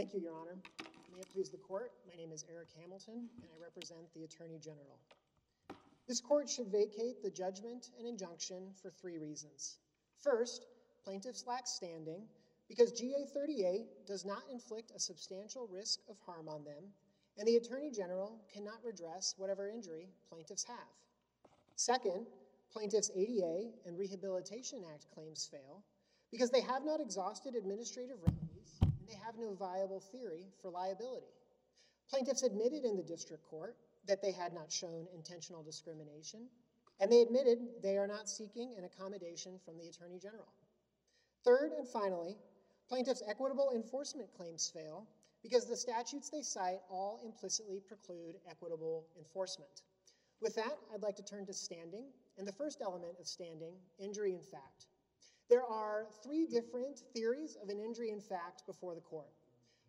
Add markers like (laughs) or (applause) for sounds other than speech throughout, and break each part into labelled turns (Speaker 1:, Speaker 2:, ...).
Speaker 1: Thank you, Your Honor. May it please the court, my name is Eric Hamilton, and I represent the Attorney General. This court should vacate the judgment and injunction for three reasons. First, plaintiffs lack standing because GA38 does not inflict a substantial risk of harm on them, and the Attorney General cannot redress whatever injury plaintiffs have. Second, plaintiffs' ADA and Rehabilitation Act claims fail because they have not exhausted administrative remedies have no viable theory for liability. Plaintiffs admitted in the district court that they had not shown intentional discrimination, and they admitted they are not seeking an accommodation from the Attorney General. Third and finally, plaintiffs' equitable enforcement claims fail because the statutes they cite all implicitly preclude equitable enforcement. With that, I'd like to turn to standing, and the first element of standing, injury in fact. There are three different theories of an injury in fact before the court.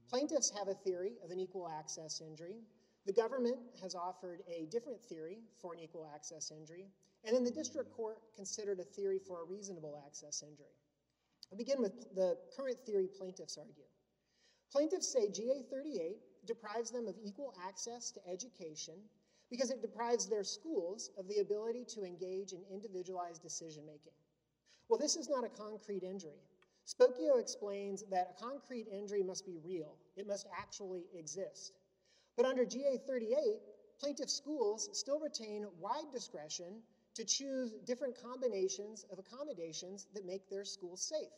Speaker 1: Plaintiffs have a theory of an equal access injury. The government has offered a different theory for an equal access injury, and then the district court considered a theory for a reasonable access injury. I'll begin with the current theory plaintiffs argue. Plaintiffs say GA38 deprives them of equal access to education because it deprives their schools of the ability to engage in individualized decision making. Well, this is not a concrete injury. Spokeo explains that a concrete injury must be real, it must actually exist. But under GA38, plaintiff schools still retain wide discretion to choose different combinations of accommodations that make their schools safe.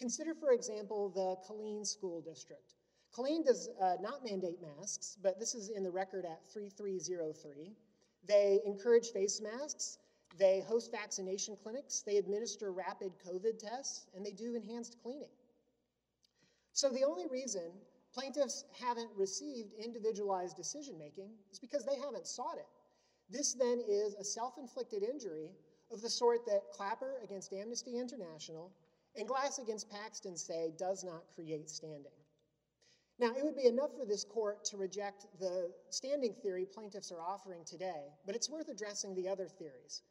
Speaker 1: Consider, for example, the Killeen School District. Killeen does uh, not mandate masks, but this is in the record at 3303. They encourage face masks, they host vaccination clinics, they administer rapid COVID tests, and they do enhanced cleaning. So the only reason plaintiffs haven't received individualized decision making is because they haven't sought it. This then is a self inflicted injury of the sort that Clapper against Amnesty International and Glass against Paxton say does not create standing. Now, it would be enough for this court to reject the standing theory plaintiffs are offering today, but it's worth addressing the other theories.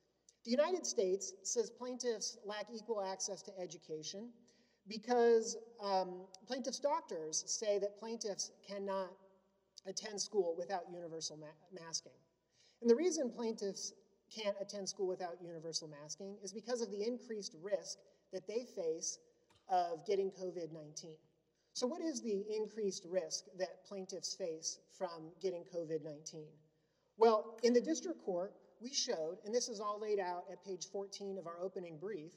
Speaker 1: The United States says plaintiffs lack equal access to education because um, plaintiffs' doctors say that plaintiffs cannot attend school without universal ma masking. And the reason plaintiffs can't attend school without universal masking is because of the increased risk that they face of getting COVID 19. So, what is the increased risk that plaintiffs face from getting COVID 19? Well, in the district court, we showed, and this is all laid out at page 14 of our opening brief,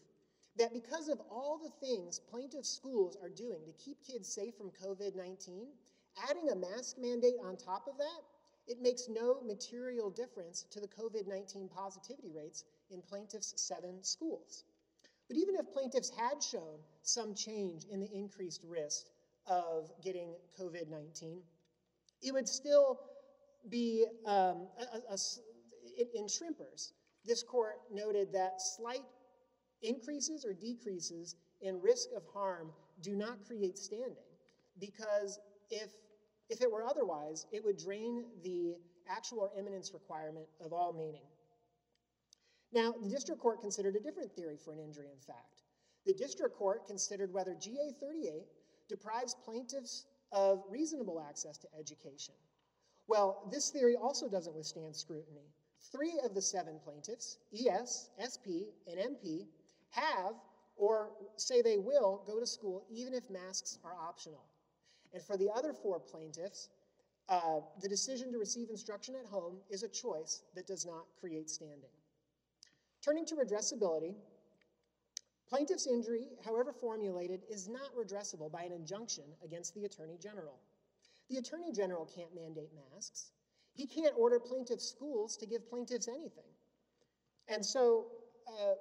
Speaker 1: that because of all the things plaintiff schools are doing to keep kids safe from COVID 19, adding a mask mandate on top of that, it makes no material difference to the COVID 19 positivity rates in plaintiffs' seven schools. But even if plaintiffs had shown some change in the increased risk of getting COVID 19, it would still be um, a, a, in shrimpers. This court noted that slight increases or decreases in risk of harm do not create standing because if, if it were otherwise, it would drain the actual or imminence requirement of all meaning. Now, the district court considered a different theory for an injury in fact. The district court considered whether GA 38 deprives plaintiffs of reasonable access to education. Well, this theory also doesn't withstand scrutiny. Three of the seven plaintiffs, ES, SP, and MP, have or say they will go to school even if masks are optional. And for the other four plaintiffs, uh, the decision to receive instruction at home is a choice that does not create standing. Turning to redressability, plaintiff's injury, however formulated, is not redressable by an injunction against the Attorney General. The Attorney General can't mandate masks. He can't order plaintiffs' schools to give plaintiffs anything. And so uh,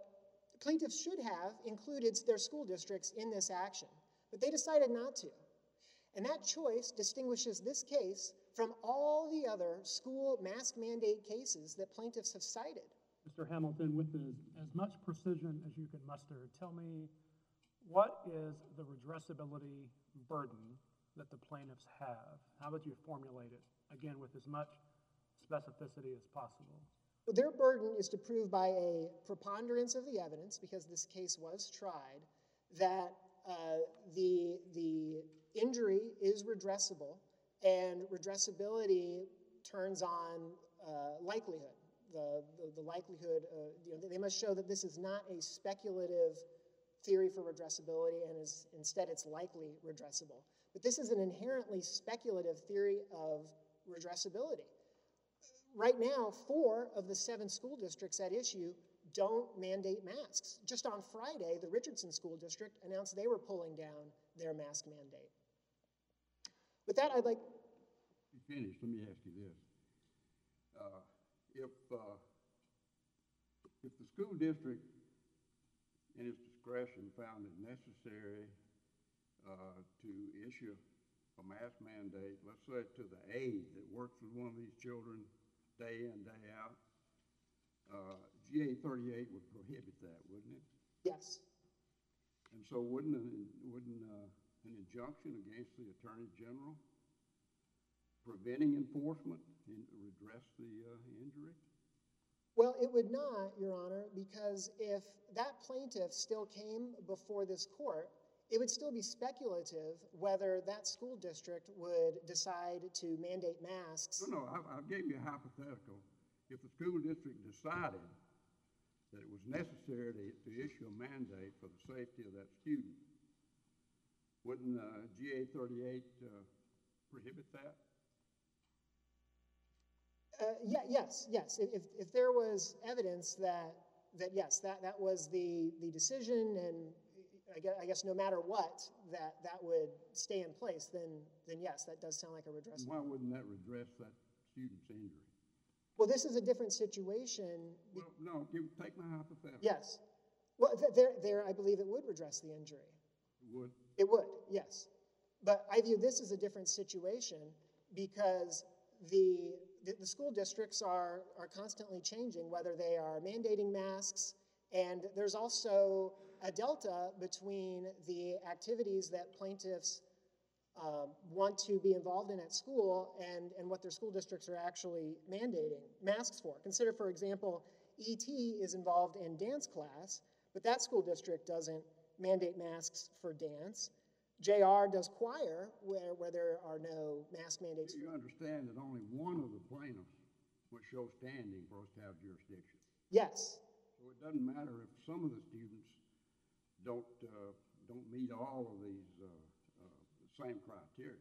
Speaker 1: plaintiffs should have included their school districts in this action, but they decided not to. And that choice distinguishes this case from all the other school mask mandate cases that plaintiffs have cited.
Speaker 2: Mr. Hamilton, with the, as much precision as you can muster, tell me what is the redressability burden that the plaintiffs have? How would you formulate it, again, with as much specificity as possible?
Speaker 1: Their burden is to prove by a preponderance of the evidence, because this case was tried, that uh, the, the injury is is redressable, and redressability turns on uh, likelihood. The, the, the likelihood, uh, you know, they must show that this is not a speculative theory for redressability and is instead it's likely redressable. But this is an inherently speculative theory of redressability. Right now, four of the seven school districts at issue don't mandate masks. Just on Friday, the Richardson School District announced they were pulling down their mask mandate. With that, I'd like,
Speaker 3: You finished, let me ask you this. Uh, If, uh, if the school district in its discretion found it necessary uh, to issue a mask mandate, let's say to the aide that works with one of these children day in, day out, uh, GA thirty-eight would prohibit that, wouldn't it?
Speaker 1: yes,
Speaker 3: And so wouldn't, an- wouldn't uh, an injunction against the Attorney General preventing enforcement and redress the uh, injury?
Speaker 1: Well, it would not, Your Honor, because if that plaintiff still came before this court, it would still be speculative whether that school district would decide to mandate masks.
Speaker 3: No, no, I, I gave you a hypothetical. If the school district decided that it was necessary to, to issue a mandate for the safety of that student, wouldn't uh, GA thirty-eight uh, prohibit that?
Speaker 1: Uh, yeah, yes, yes. If, if, if there was evidence that, that yes, that, that was the, the decision, and I guess, I guess no matter what, that, that would stay in place, then, then yes, that does sound like a redress.
Speaker 3: Why wouldn't that redress that student's injury?
Speaker 1: Well, this is a different situation.
Speaker 3: Well, no, take my hypothetical.
Speaker 1: Yes. Well, th- there, there, I believe it would redress the injury.
Speaker 3: Would,
Speaker 1: It would, yes. But I view this as a different situation because the, the, the school districts are, are constantly changing, whether they are mandating masks, and there's also a delta between the activities that plaintiffs um, want to be involved in at school and, and what their school districts are actually mandating masks for. Consider, for example, ET is involved in dance class, but that school district doesn't mandate masks for dance. JR does choir where, where there are no mask mandates.
Speaker 3: you understand that only one of the plaintiffs would show standing for us to have jurisdiction.
Speaker 1: Yes,
Speaker 3: So it doesn't matter if some of the students don't, uh, don't meet all of these, uh, uh, same criteria.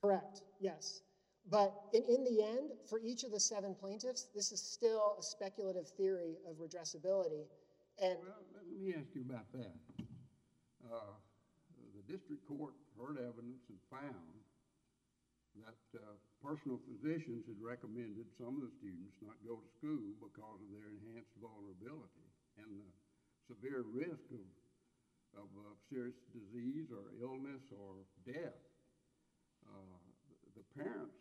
Speaker 1: correct, yes. But in, in the end, for each of the seven plaintiffs, this is still a speculative theory of redressability. And
Speaker 3: Well, let me ask you about that. Uh, the district court heard evidence and found that, uh, personal physicians had recommended some of the students not go to school because of their enhanced vulnerability and the severe risk of, of, uh, serious disease or illness or death. Uh, the parents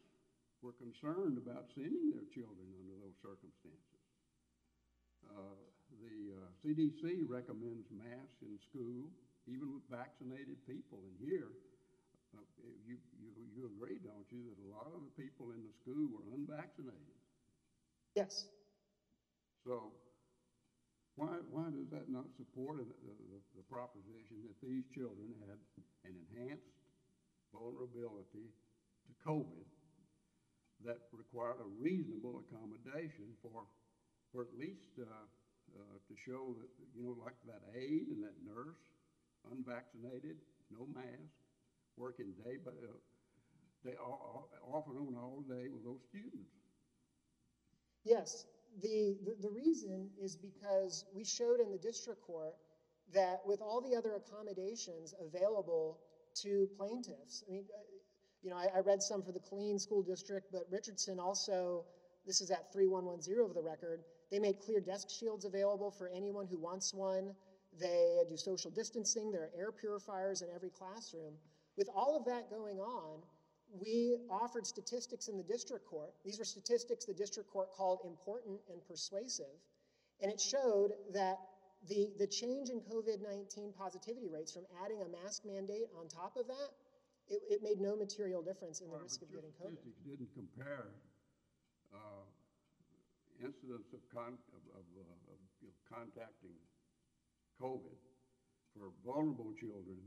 Speaker 3: were concerned about sending their children under those circumstances. Uh, The uh, CDC recommends masks in school, even with vaccinated people. And here, uh, you, you, you agree, don't you, that a lot of the people in the school were unvaccinated?
Speaker 1: yes,
Speaker 3: So why, does that not support the, proposition that these children had an enhanced vulnerability to COVID that required a reasonable accommodation for, for at least, uh, uh, to show that, you know, like that aide and that nurse, unvaccinated, no mask, working day, but, uh, they all, off and on all day with those students.
Speaker 1: yes. The, the, reason is because we showed in the district court that with all the other accommodations available to plaintiffs, I mean, uh, you know, I, I read some for the Killeen School District, but Richardson also, this is at 3110 of the record, they made clear desk shields available for anyone who wants one. They do social distancing, there are air purifiers in every classroom. With all of that going on, we offered statistics in the district court. These were statistics the district court called important and persuasive. And it showed that the, the change in COVID 19 positivity rates from adding a mask mandate on top of that, it, it made no material difference in the
Speaker 3: Right,
Speaker 1: risk of getting COVID.
Speaker 3: Statistics didn't compare, uh, incidents of con, of, of, uh, of you know, contacting COVID for vulnerable children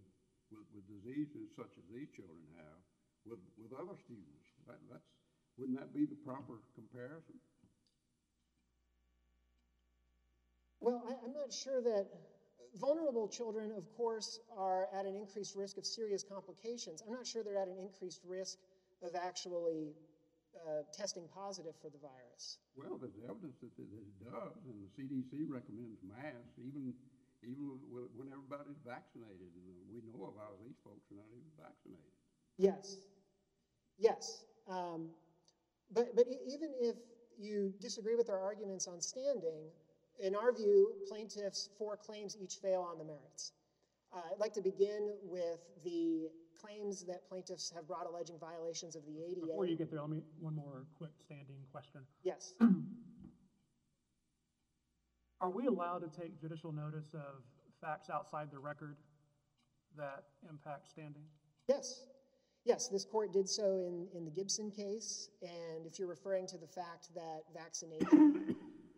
Speaker 3: with, with diseases such as these children have with, with other students. That, that's, wouldn't that be the proper comparison?
Speaker 1: Well, I'm not sure that vulnerable children, of course, are at an increased risk of serious complications. I'm not sure they're at an increased risk of actually uh, testing positive for the virus.
Speaker 3: Well, there's evidence that, it does, and the CDC recommends masks even, even when, when everybody's vaccinated. And we know a lot of these folks are not even vaccinated.
Speaker 1: Yes, yes. Um, but, but e- even if you disagree with our arguments on standing, in our view, plaintiffs' four claims each fail on the merits. Uh, I'd like to begin with the claims that plaintiffs have brought alleging violations of the ADA.
Speaker 2: Before you get there, let me, one more quick standing question.
Speaker 1: Yes, (clears throat)
Speaker 2: Are we allowed to take judicial notice of facts outside the record that impact standing?
Speaker 1: yes, yes, this court did so in, in the Gibson case. And if you're referring to the fact that vaccination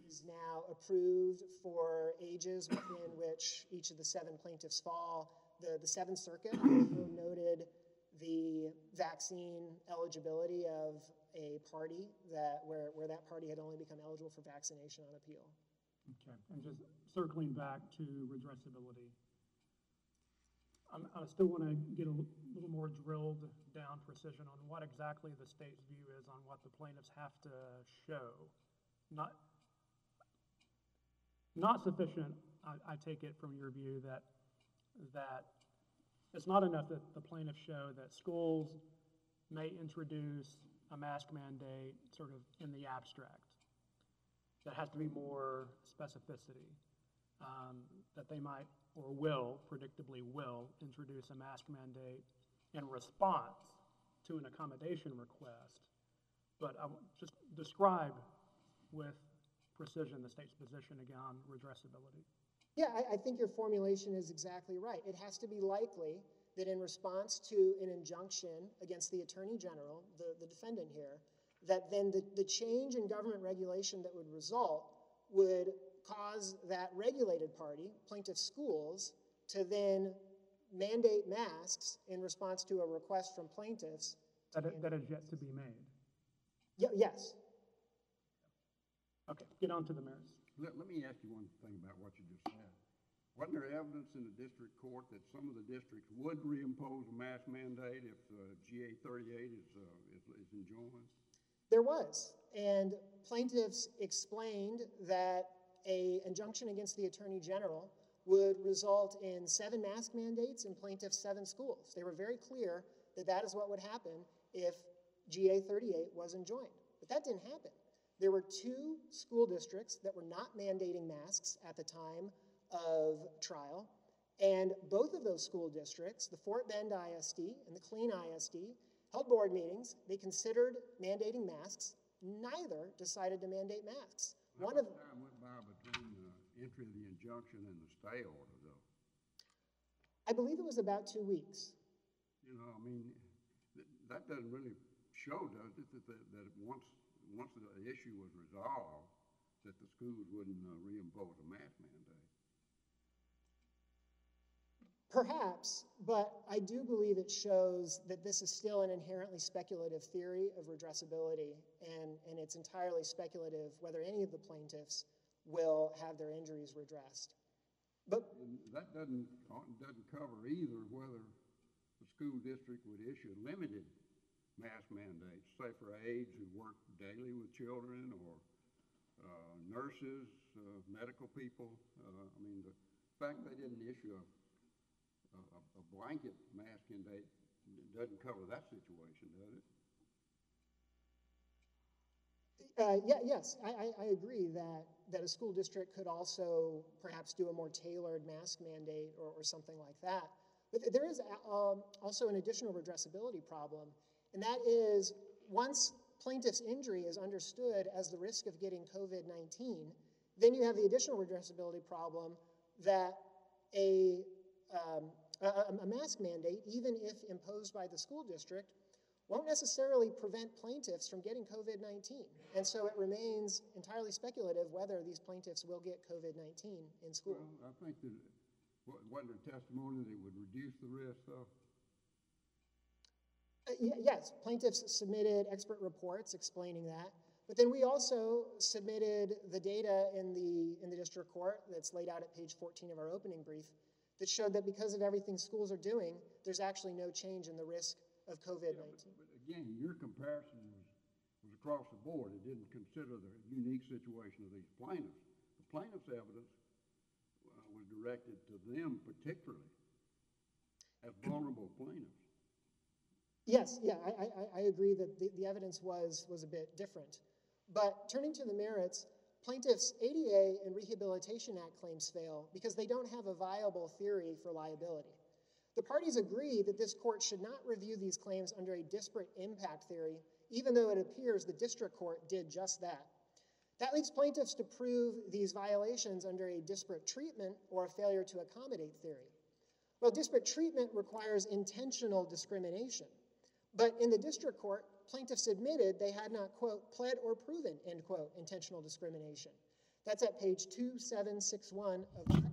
Speaker 1: is now approved for ages within which each of the seven plaintiffs fall, the, the Seventh Circuit noted the vaccine eligibility of a party that, where, where that party had only become eligible for vaccination on appeal.
Speaker 2: Okay, and just circling back to redressability. I still want to get a little more drilled down precision on what exactly the state's view is on what the plaintiffs have to show. Not, not sufficient, I, I take it from your view that, that it's not enough that the plaintiffs show that schools may introduce a mask mandate sort of in the abstract. That has to be more specificity, um, that they might or will, predictably will, introduce a mask mandate in response to an accommodation request. But I, w- just describe with precision the state's position again on redressability.
Speaker 1: Yeah, I, I think your formulation is exactly right. It has to be likely that in response to an injunction against the Attorney General, the, the defendant here, that then the, the change in government regulation that would result would cause that regulated party, plaintiff schools, to then mandate masks in response to a request from plaintiffs.
Speaker 2: That, i- that is yet to be made.
Speaker 1: Ye- yes,
Speaker 2: Okay, get on to the merits.
Speaker 3: Let, let me ask you one thing about what you just said. Wasn't there evidence in the district court that some of the districts would reimpose a mask mandate if uh, GA 38 is, uh, is, is enjoined?
Speaker 1: There was, and plaintiffs explained that a injunction against the Attorney General would result in seven mask mandates in plaintiffs' seven schools. They were very clear that that is what would happen if GA 38 was enjoined. But that didn't happen. There were two school districts that were not mandating masks at the time of trial, and both of those school districts, the Fort Bend ISD and the Killeen ISD, held board meetings. They considered mandating masks. Neither decided to mandate masks.
Speaker 3: How
Speaker 1: One of
Speaker 3: much time went by between the entry of the injunction and the stay order, though?
Speaker 1: I believe it was about two weeks.
Speaker 3: You know, I mean, that doesn't really show, does it, that once, once the issue was resolved, that the schools wouldn't uh, reimpose a mask mandate?
Speaker 1: Perhaps, but I do believe it shows that this is still an inherently speculative theory of redressability, and, and it's entirely speculative whether any of the plaintiffs will have their injuries redressed. But
Speaker 3: And that doesn't, doesn't cover either whether the school district would issue limited mask mandates, say for aides who work daily with children or uh, nurses, uh, medical people. Uh, I mean, the fact they didn't issue a, a, blanket mask mandate doesn't cover that situation, does it?
Speaker 1: Uh, yeah, yes, I, I, I agree that, that a school district could also perhaps do a more tailored mask mandate or, or something like that. But th- there is um, also an additional redressability problem, and that is once plaintiff's injury is understood as the risk of getting COVID 19, then you have the additional redressability problem that a, um, a, mask mandate, even if imposed by the school district, won't necessarily prevent plaintiffs from getting COVID 19. And so it remains entirely speculative whether these plaintiffs will get COVID 19 in school.
Speaker 3: Well, I think that, wa- wasn't there testimony that it would reduce the risk, though?
Speaker 1: Uh, Yes, plaintiffs submitted expert reports explaining that, but then we also submitted the data in the, in the district court that's laid out at page 14 of our opening brief that showed that because of everything schools are doing, there's actually no change in the risk of COVID-19.
Speaker 3: But again, your comparison was, was across the board. It didn't consider the unique situation of these plaintiffs. The plaintiffs' evidence uh, was directed to them particularly as (clears throat) vulnerable plaintiffs.
Speaker 1: Yes, yeah, I, I, I- I agree that the, the evidence was, was a bit different. But turning to the merits, plaintiffs' ADA and Rehabilitation Act claims fail because they don't have a viable theory for liability. The parties agree that this court should not review these claims under a disparate impact theory, even though it appears the district court did just that. That leaves plaintiffs to prove these violations under a disparate treatment or a failure to accommodate theory. Well, disparate treatment requires intentional discrimination. But in the district court, plaintiffs admitted they had not, quote, pled or proven, end quote, intentional discrimination. That's at page 2761 of the record.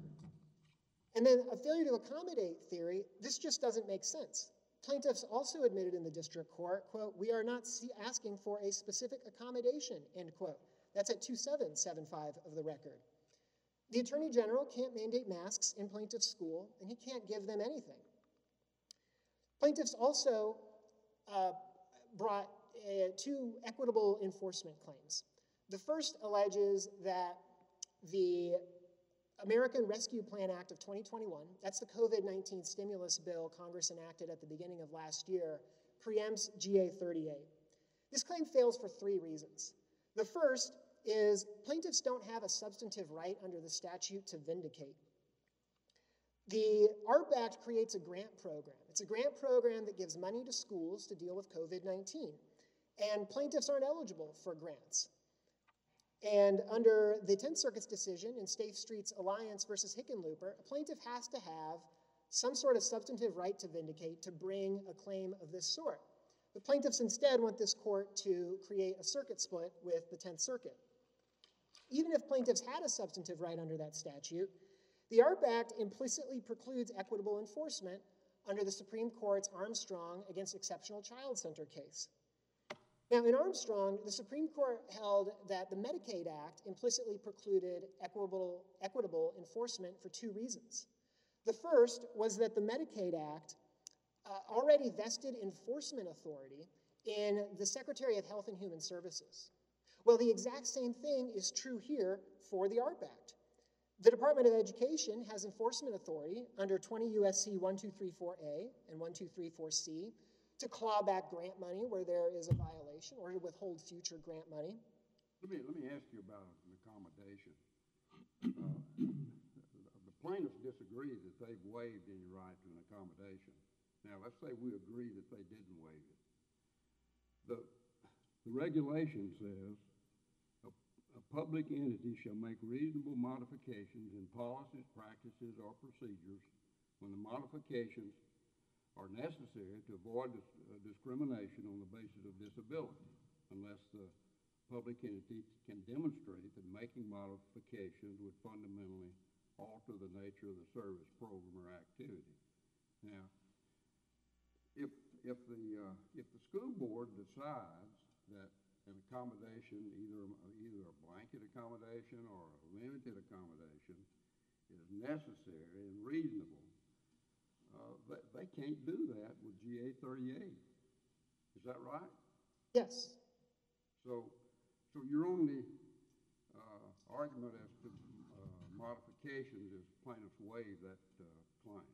Speaker 1: And then a failure to accommodate theory, this just doesn't make sense. Plaintiffs also admitted in the district court, quote, we are not asking for a specific accommodation, end quote. That's at 2775 of the record. The Attorney General can't mandate masks in plaintiff's school, and he can't give them anything. Plaintiffs also uh, brought uh, two equitable enforcement claims. The first alleges that the American Rescue Plan Act of 2021, that's the COVID 19 stimulus bill Congress enacted at the beginning of last year, preempts GA 38. This claim fails for three reasons. The first is plaintiffs don't have a substantive right under the statute to vindicate. The ARP Act creates a grant program. It's a grant program that gives money to schools to deal with COVID 19. And plaintiffs aren't eligible for grants. And under the 10th Circuit's decision in Safe Streets Alliance versus Hickenlooper, a plaintiff has to have some sort of substantive right to vindicate to bring a claim of this sort. The plaintiffs instead want this court to create a circuit split with the 10th Circuit. Even if plaintiffs had a substantive right under that statute, the ARP Act implicitly precludes equitable enforcement under the Supreme Court's Armstrong against Exceptional Child Center case. Now, in Armstrong, the Supreme Court held that the Medicaid Act implicitly precluded equitable, equitable enforcement for two reasons. The first was that the Medicaid Act uh, already vested enforcement authority in the Secretary of Health and Human Services. Well, the exact same thing is true here for the ARP Act. The Department of Education has enforcement authority under 20 USC 1234A and 1234C to claw back grant money where there is a violation or to withhold future grant money.
Speaker 3: Let me, let me ask you about an accommodation. Uh, The plaintiffs disagree that they've waived any right to an accommodation. Now, let's say we agree that they didn't waive it. The, the regulation says, "A, a public entity shall make reasonable modifications in policies, practices, or procedures when the modifications are necessary to avoid dis- uh, discrimination on the basis of disability, unless the public entity can demonstrate that making modifications would fundamentally alter the nature of the service, program, or activity. Now, if, if the, uh, if the school board decides that an accommodation, either, either a blanket accommodation or a limited accommodation is necessary and reasonable, uh, they, they can't do that with GA thirty-eight. Is that right?
Speaker 1: Yes,
Speaker 3: So, so your only, uh, argument as to, uh, modifications is plaintiffs waive that, uh, claim.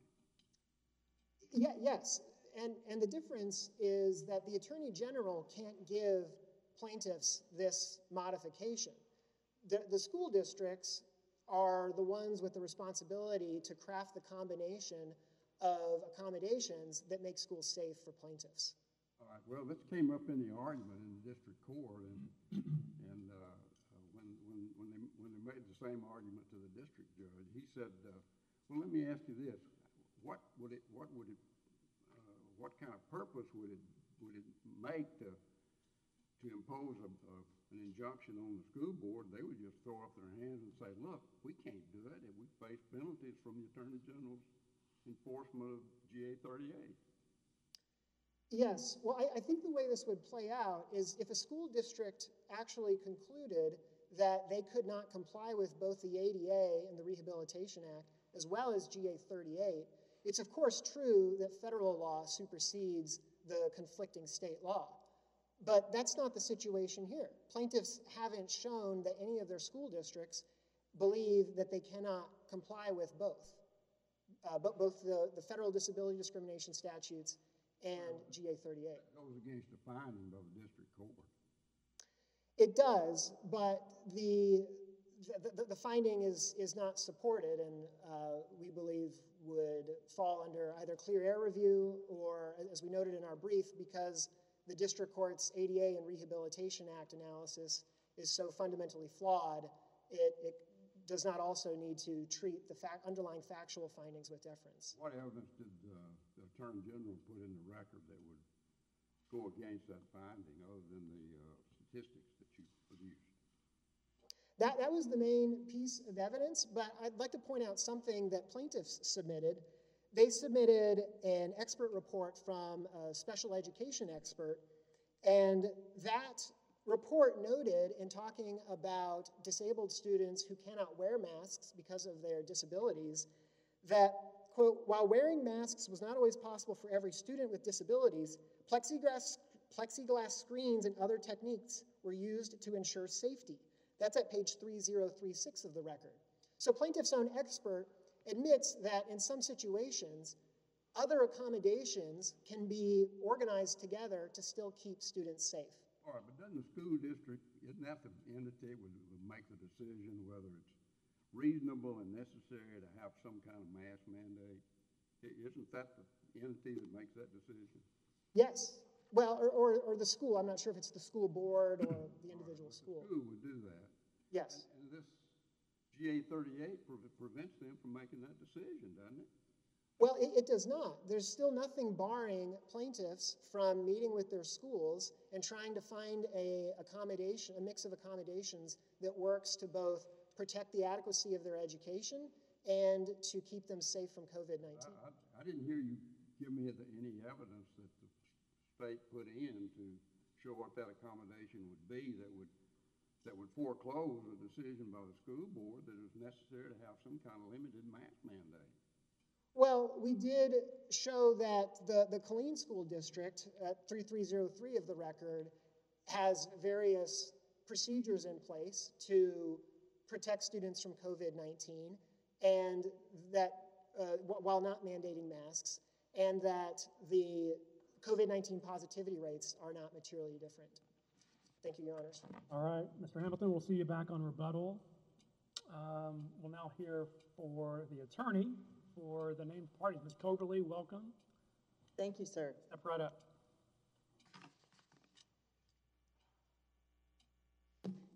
Speaker 1: yeah, yes. And, and the difference is that the Attorney General can't give plaintiffs this modification. The, the school districts are the ones with the responsibility to craft the combination of accommodations that make schools safe for plaintiffs.
Speaker 3: All right, well, this came up in the argument in the district court, and, and, uh, when, when, when they, when they made the same argument to the district judge, he said, uh, well, let me ask you this, what would it, what would it, uh, what kind of purpose would it, would it make to, to impose an injunction on the school board? They would just throw up their hands and say, look, we can't do it, and we face penalties from the Attorney General's enforcement of GA thirty-eight.
Speaker 1: Yes, well, I think the way this would play out is if a school district actually concluded that they could not comply with both the ADA and the Rehabilitation Act, as well as GA 38, it's of course true that federal law supersedes the conflicting state law. But that's not the situation here. Plaintiffs haven't shown that any of their school districts believe that they cannot comply with both, uh, but both the, the federal disability discrimination statutes and GA 38.
Speaker 3: That goes against the finding of the district court.
Speaker 1: It does, but the, the, the- the finding is, is not supported and uh, we believe would fall under either clear air review or, as we noted in our brief, because the district court's ADA and Rehabilitation Act analysis is so fundamentally flawed, it, it does not also need to treat the fact, underlying factual findings with deference.
Speaker 3: What evidence did uh, the Attorney General put in the record that would go against that finding, other than the uh, statistics that you produced?
Speaker 1: That, that was the main piece of evidence, but I'd like to point out something that plaintiffs submitted. They submitted an expert report from a special education expert, and that report noted in talking about disabled students who cannot wear masks because of their disabilities that, quote, while wearing masks was not always possible for every student with disabilities, plexiglass, plexiglass screens and other techniques were used to ensure safety. That's at page 3036 of the record. So plaintiff's own expert admits that in some situations, other accommodations can be organized together to still keep students safe.
Speaker 3: All right, but doesn't the school district, isn't that the entity would, would make the decision whether it's reasonable and necessary to have some kind of mask mandate? Isn't that the entity that makes that decision?
Speaker 1: Yes, well, or, or, or the school, I'm not sure if it's the school board or the individual school.
Speaker 3: Who would do that?
Speaker 1: Yes.
Speaker 3: And this GA thirty-eight pre- prevents them from making that decision, doesn't it?
Speaker 1: Well, it, it does not. There's still nothing barring plaintiffs from meeting with their schools and trying to find a accommodation, a mix of accommodations that works to both protect the adequacy of their education and to keep them safe from COVID-19.
Speaker 3: I, I, I didn't hear you give me the, any evidence that the state put in to show what that accommodation would be that would, that would foreclose a decision by the school board that it was necessary to have some kind of limited mask mandate.
Speaker 1: Well, we did show that the, the Killeen School District at 3303 of the record has various procedures in place to protect students from COVID 19 and that uh, wh- while not mandating masks, and that the COVID 19 positivity rates are not materially different. Thank you, Your Honors.
Speaker 2: All right, Mr. Hamilton, we'll see you back on rebuttal. Um, We'll now hear for the attorney for the named parties. Ms. Coverly, welcome.
Speaker 4: Thank you, sir.
Speaker 2: Step right up.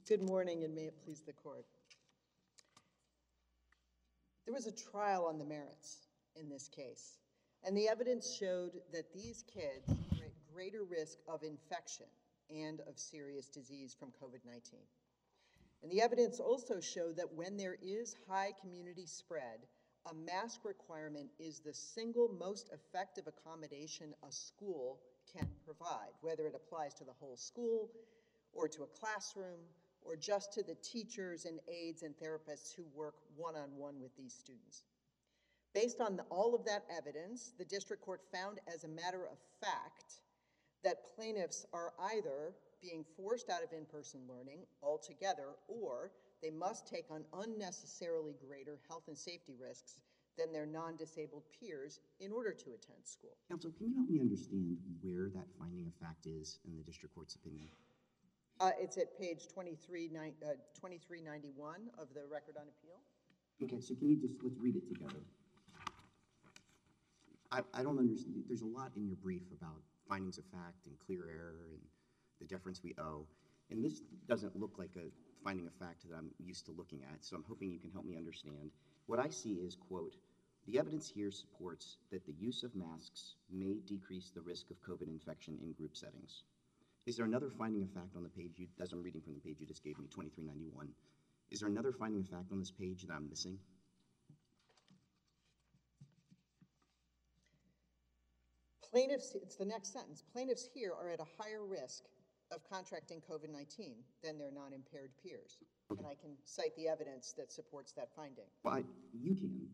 Speaker 4: Good morning, and may it please the court. There was a trial on the merits in this case, and the evidence showed that these kids were at greater risk of infection and of serious disease from COVID-19. And the evidence also showed that when there is high community spread, a mask requirement is the single most effective accommodation a school can provide, whether it applies to the whole school or to a classroom or just to the teachers and aides and therapists who work one-on-one with these students. Based on the- all of that evidence, the district court found as a matter of fact that plaintiffs are either being forced out of in-person learning altogether, or they must take on unnecessarily greater health and safety risks than their non-disabled peers in order to attend school.
Speaker 5: Counsel, can you help me understand where that finding of fact is in the district court's opinion?
Speaker 4: Uh, it's at page 23, nine- uh, 2391 of the Record on Appeal.
Speaker 5: Okay, so can you just, let's read it together. I, I don't understand, there's a lot in your brief about findings of fact and clear error and the deference we owe. And this doesn't look like a finding of fact that I'm used to looking at, so I'm hoping you can help me understand. What I see is, quote, the evidence here supports that the use of masks may decrease the risk of COVID infection in group settings. Is there another finding of fact on the page, you, as I'm reading from the page you just gave me, 2391? Is there another finding of fact on this page that I'm missing?
Speaker 4: Plaintiffs, it's the next sentence, plaintiffs here are at a higher risk of contracting COVID-19 than their non-impaired peers. And I can cite the evidence that supports that finding.
Speaker 5: I, you can,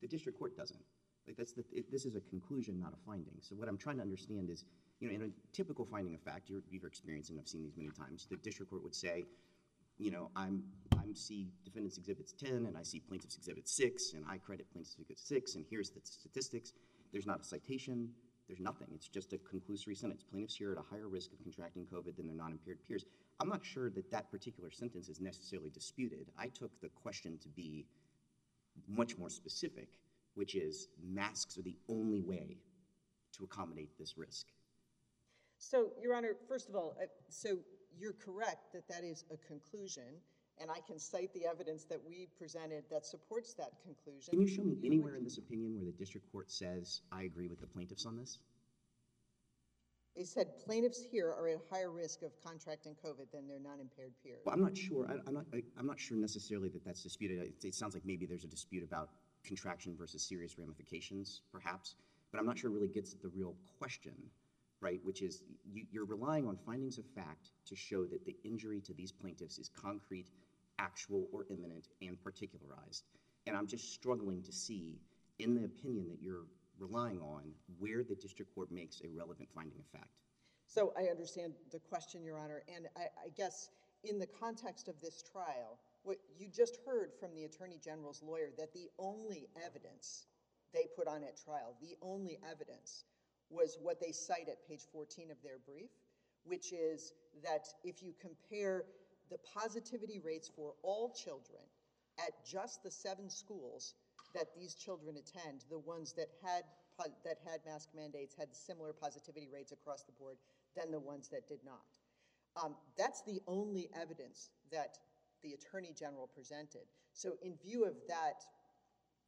Speaker 5: the district court doesn't. Like, that's the, it, this is a conclusion, not a finding. So what I'm trying to understand is, you know, in a typical finding of fact, you're, you've experienced and I've seen these many times, the district court would say, you know, I'm, I'm see defendants exhibits ten, and I see plaintiffs exhibit six, and I credit plaintiffs exhibit six, and here's the statistics. There's not a citation, there's nothing. It's just a conclusory sentence. Plaintiffs here are at a higher risk of contracting COVID than their non-impaired peers. I'm not sure that that particular sentence is necessarily disputed. I took the question to be much more specific, which is masks are the only way to accommodate this risk.
Speaker 4: So, Your Honor, first of all, uh, so you're correct that that is a conclusion, and I can cite the evidence that we presented that supports that conclusion.
Speaker 5: Can you show me anywhere in this opinion where the district court says, I agree with the plaintiffs on this?
Speaker 4: They said plaintiffs here are at higher risk of contracting COVID than their non-impaired peers.
Speaker 5: Well, I'm not sure, I, I'm not, I, I'm not sure necessarily that that's disputed. It, it sounds like maybe there's a dispute about contraction versus serious ramifications, perhaps, but I'm not sure it really gets at the real question, right? Which is, you, you're relying on findings of fact to show that the injury to these plaintiffs is concrete, actual, or imminent, and particularized. And I'm just struggling to see, in the opinion that you're relying on, where the district court makes a relevant finding of fact.
Speaker 4: So I understand the question, Your Honor, and I, I guess in the context of this trial, what you just heard from the Attorney General's lawyer, that the only evidence they put on at trial, the only evidence, was what they cite at page 14 of their brief, which is that if you compare the positivity rates for all children at just the seven schools that these children attend, the ones that had that had mask mandates had similar positivity rates across the board than the ones that did not. Um, that's the only evidence that the Attorney General presented. So, in view of that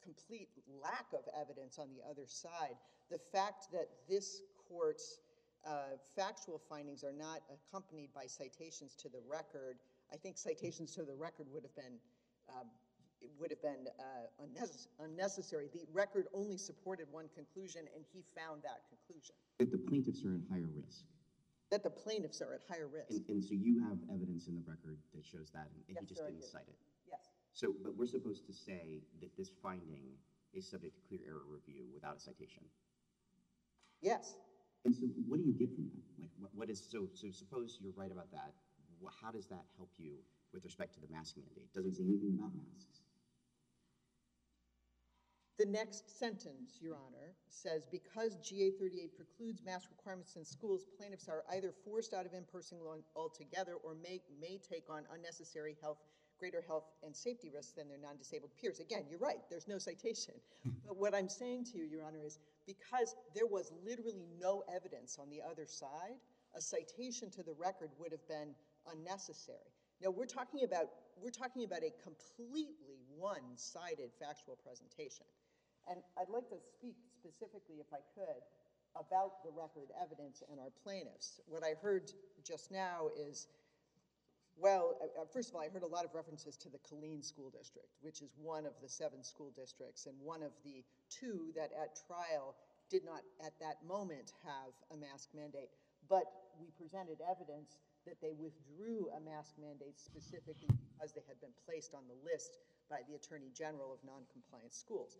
Speaker 4: complete lack of evidence on the other side, the fact that this court's uh, factual findings are not accompanied by citations to the record, I think citations to the record would have been um, it would have been uh, unnecess- unnecessary. The record only supported one conclusion, and he found that conclusion
Speaker 5: That the plaintiffs are at higher risk.
Speaker 4: that the plaintiffs are at higher risk.
Speaker 5: And, and so you have evidence in the record that shows that, and
Speaker 4: Yes,
Speaker 5: he just didn't cite it.
Speaker 4: yes.
Speaker 5: So, but we're supposed to say that this finding is subject to clear error review without a citation.
Speaker 4: Yes.
Speaker 5: And so what do you get from that? Like, what, what is, so, so suppose you're right about that, how does that help you with respect to the mask mandate? Doesn't say anything about masks.
Speaker 4: The next sentence, Your Honor, says, because GA 38 precludes mask requirements in schools, plaintiffs are either forced out of in-person learning altogether or may, may take on unnecessary health, greater health and safety risks than their non-disabled peers. Again, you're right, there's no citation. (laughs) But what I'm saying to you, Your Honor, is because there was literally no evidence on the other side, a citation to the record would have been unnecessary. Now, we're talking about, we're talking about a completely one-sided factual presentation. And I'd like to speak specifically, if I could, about the record evidence and our plaintiffs. What I heard just now is, well, uh, uh, first of all, I heard a lot of references to the Killeen School District, which is one of the seven school districts and one of the two that at trial did not at that moment have a mask mandate. But we presented evidence that they withdrew a mask mandate specifically because they had been placed on the list by the Attorney General of non-compliant schools.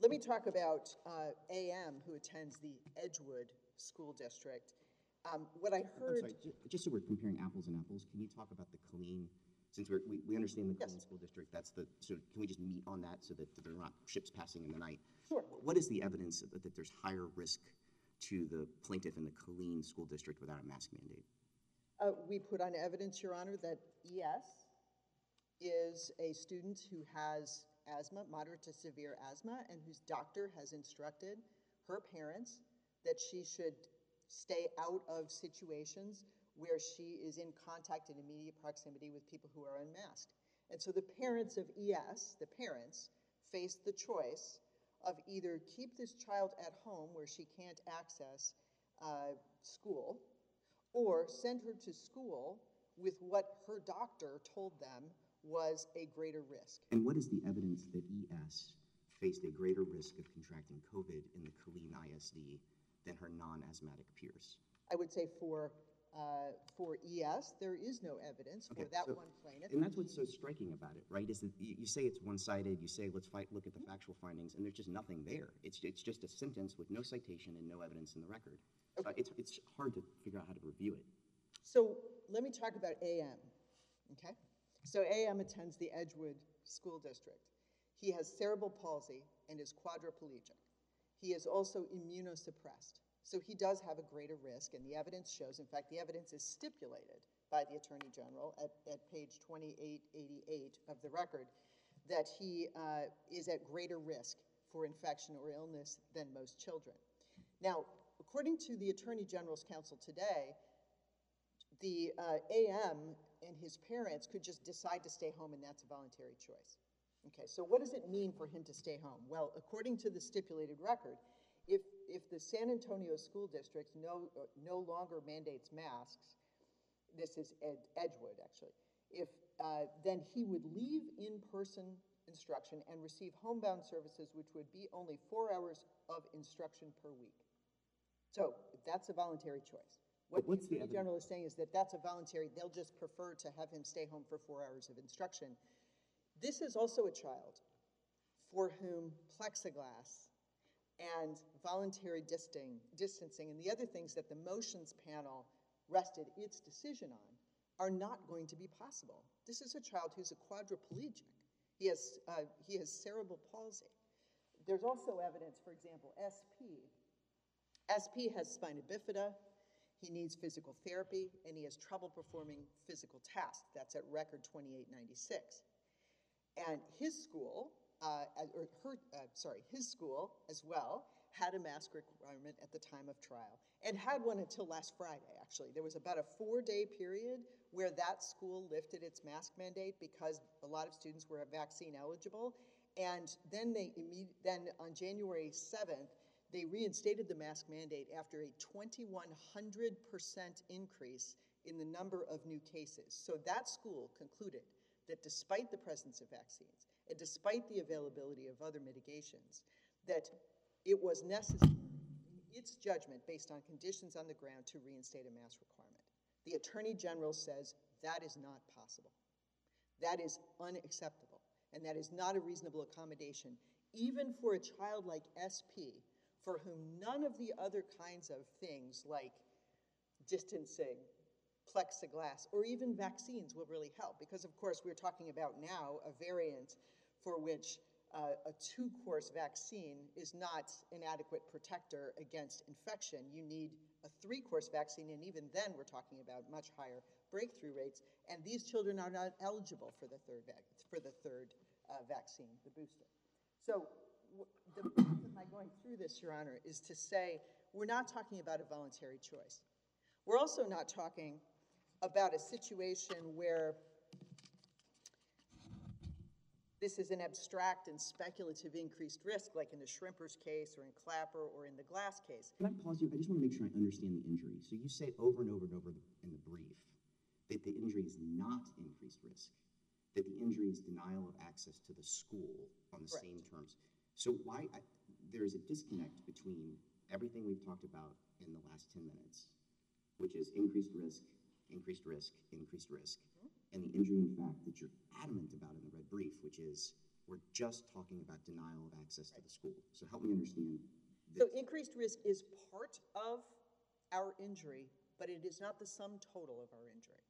Speaker 4: Let me talk about uh, AM, who attends the Edgewood School District. Um, What I heard,
Speaker 5: sorry, ju- just so we're comparing apples and apples, can you talk about the Killeen, since we're, we, we understand the
Speaker 4: Yes.
Speaker 5: Killeen School District, that's the, so can we just meet on that so that there are not ships passing in the night?
Speaker 4: Sure.
Speaker 5: What is the evidence that, that there's higher risk to the plaintiff in the Killeen School District without a mask mandate?
Speaker 4: Uh, we put on evidence, Your Honor, that ES is a student who has asthma, moderate to severe asthma, and whose doctor has instructed her parents that she should stay out of situations where she is in contact in immediate proximity with people who are unmasked. And so the parents of ES, the parents, faced the choice of either keep this child at home where she can't access uh, school, or send her to school with what her doctor told them was a greater risk.
Speaker 5: And what is the evidence that ES faced a greater risk of contracting COVID in the Killeen ISD than her non-asthmatic peers.
Speaker 4: I would say for, uh, for ES, there is no evidence for that
Speaker 5: so-
Speaker 4: one plaintiff.
Speaker 5: And that's what's so striking about it, right? Is that you, you say it's one-sided, you say let's fight, look at the factual findings, and there's just nothing there. It's, it's just a sentence with no citation and no evidence in the record. So it's, it's hard to figure out how to review it.
Speaker 4: So let me talk about AM, okay? So AM attends the Edgewood School District. He has cerebral palsy and is quadriplegic. He is also immunosuppressed. So he does have a greater risk, and the evidence shows, in fact, the evidence is stipulated by the Attorney General at, at page 2888 of the record, that he uh, is at greater risk for infection or illness than most children. Now, according to the Attorney General's counsel today, the uh, AM and his parents could just decide to stay home, and that's a voluntary choice. Okay, so what does it mean for him to stay home? Well, according to the stipulated record, if, if the San Antonio School District no, no longer mandates masks, this is Ed, Edgewood, actually, if, uh, then he would leave in-person instruction and receive homebound services, which would be only four hours of instruction per week. So that's a voluntary choice. What the Attorney? General is saying is that that's a voluntary, they'll just prefer to have him stay home for four hours of instruction. This is also a child for whom plexiglass and voluntary disting, distancing and the other things that the motions panel rested its decision on are not going to be possible. This is a child who's a quadriplegic. He has, uh, he has cerebral palsy. There's also evidence, for example, SP. SP has spina bifida, he needs physical therapy, and he has trouble performing physical tasks. That's at record 2896. And his school, uh, or her, uh, sorry, his school as well, had a mask requirement at the time of trial and had one until last Friday, actually. There was about a four day period where that school lifted its mask mandate because a lot of students were vaccine eligible. And then they imme- then on January 7th, they reinstated the mask mandate after a 2,100% increase in the number of new cases. So that school concluded that despite the presence of vaccines and despite the availability of other mitigations, that it was necessary, in its judgment, based on conditions on the ground, to reinstate a mask requirement. The Attorney General says that is not possible. That is unacceptable, and that is not a reasonable accommodation, even for a child like SP, for whom none of the other kinds of things like distancing, plexiglass, or even vaccines will really help. Because, of course, we're talking about now a variant for which uh, a two course vaccine is not an adequate protector against infection. You need a three course vaccine, and even then, we're talking about much higher breakthrough rates. And these children are not eligible for the third, for the third uh, vaccine, the booster. So, the point of my going through this, Your Honor, is to say we're not talking about a voluntary choice. We're also not talking about a situation where this is an abstract and speculative increased risk, like in the Shrimpers case, or in Clapper, or in the Glass case.
Speaker 5: Can I pause you? I just want to make sure I understand the injury. So you say over and over and over in the brief that the injury is not increased risk, that the injury is denial of access to the school on the
Speaker 4: Correct.
Speaker 5: same terms. So why, I, there is a disconnect between everything we've talked about in the last 10 minutes, which is increased risk, increased risk, increased risk, mm-hmm. and the injury in fact that you're adamant about in the red brief, which is we're just talking about denial of access to the school. So help me understand.
Speaker 4: So increased risk is part of our injury, but it is not the sum total of our injury.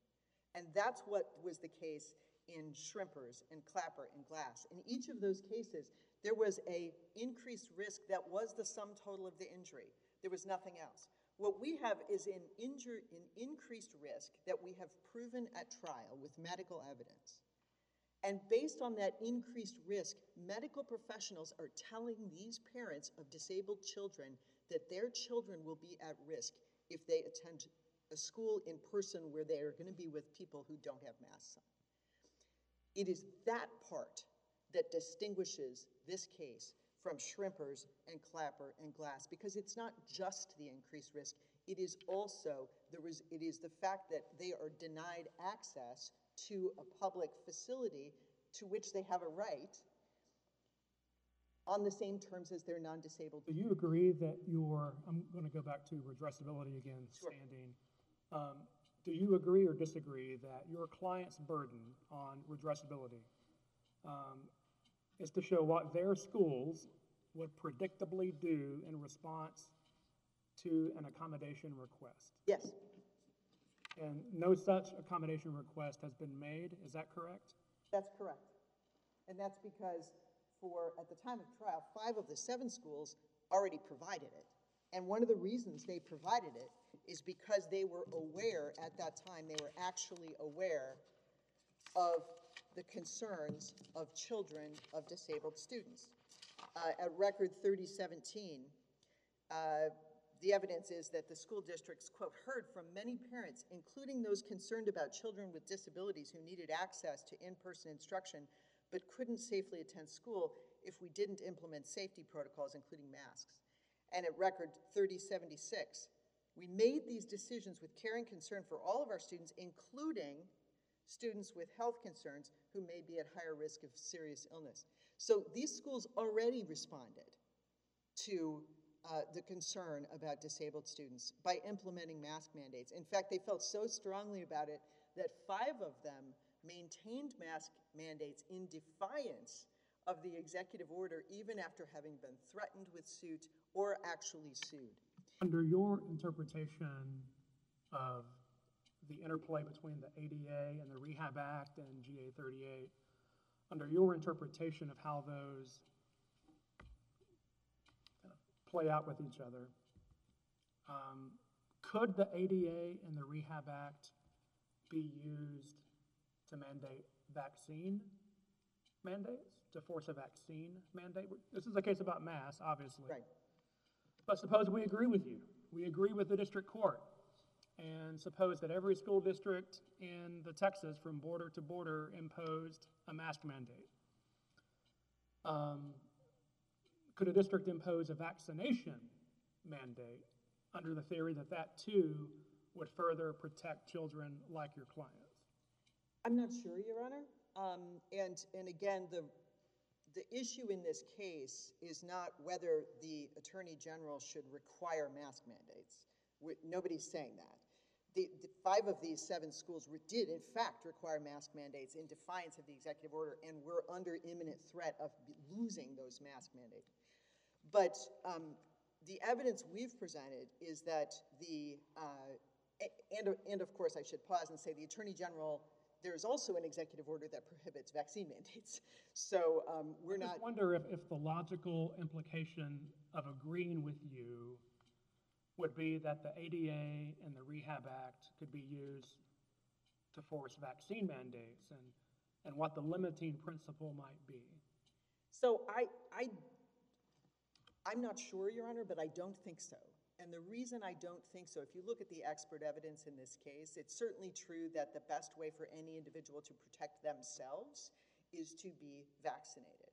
Speaker 4: And that's what was the case in Shrimpers and Clapper and Glass. In each of those cases, there was a increased risk that was the sum total of the injury. There was nothing else. What we have is an injur, an increased risk that we have proven at trial with medical evidence. And based on that increased risk, medical professionals are telling these parents of disabled children that their children will be at risk if they attend a school in person where they are going to be with people who don't have masks on. It is that part that distinguishes this case from Shrimpers and Clapper and Glass because it's not just the increased risk. It is also the res- it is the fact that they are denied access to a public facility to which they have a right on the same terms as their non-disabled.
Speaker 2: Do you agree that your, I'm going to go back to redressability again,
Speaker 4: Sure.
Speaker 2: standing. Um, Do you agree or disagree that your client's burden on redressability um, is to show what their schools would predictably do in response to an accommodation request?
Speaker 4: Yes,
Speaker 2: And no such accommodation request has been made, is that correct?
Speaker 4: that's correct. And that's because for, at the time of trial, five of the seven schools already provided it. And one of the reasons they provided it is because they were aware, at that time, they were actually aware of the concerns of children of disabled students. Uh, At record 3017, uh, the evidence is that the school districts, quote, "heard from many parents, including those concerned about children with disabilities who needed access to in-person instruction but couldn't safely attend school if we didn't implement safety protocols, including masks." And at record 3076, "We made these decisions with care and concern for all of our students, including students with health concerns who may be at higher risk of serious illness." So these schools already responded to uh, the concern about disabled students by implementing mask mandates. In fact, they felt so strongly about it that five of them maintained mask mandates in defiance of the executive order, even after having been threatened with suit or actually sued.
Speaker 2: Under your interpretation of the interplay between the ADA and the Rehab Act and GA 38, under your interpretation of how those play out with each other, um, could the ADA and the Rehab Act be used to mandate vaccine mandates, to force a vaccine mandate? This is a case about mass, obviously.
Speaker 4: Right.
Speaker 2: But suppose we agree with you. We agree with the district court. And suppose that every school district in the Texas from border to border imposed a mask mandate. Um, Could a district impose a vaccination mandate under the theory that that too would further protect children like your clients?
Speaker 4: I'm not sure, Your Honor. Um, and, and again, the, the issue in this case is not whether the Attorney General should require mask mandates. we nobody's saying that. The, the five of these seven schools did, in fact, require mask mandates in defiance of the executive order and were under imminent threat of losing those mask mandates. But um, the evidence we've presented is that the, uh, and, and of course, I should pause and say the Attorney General, there is also an executive order that prohibits vaccine (laughs) mandates. So um, we're
Speaker 2: I
Speaker 4: not,
Speaker 2: I wonder if, if the logical implication of agreeing with you would be that the ADA and the Rehab Act could be used to force vaccine mandates and, and what the limiting principle might be.
Speaker 4: so I, I, I'm not sure, Your Honor, but I don't think so. And the reason I don't think so, if you look at the expert evidence in this case, it's certainly true that the best way for any individual to protect themselves is to be vaccinated.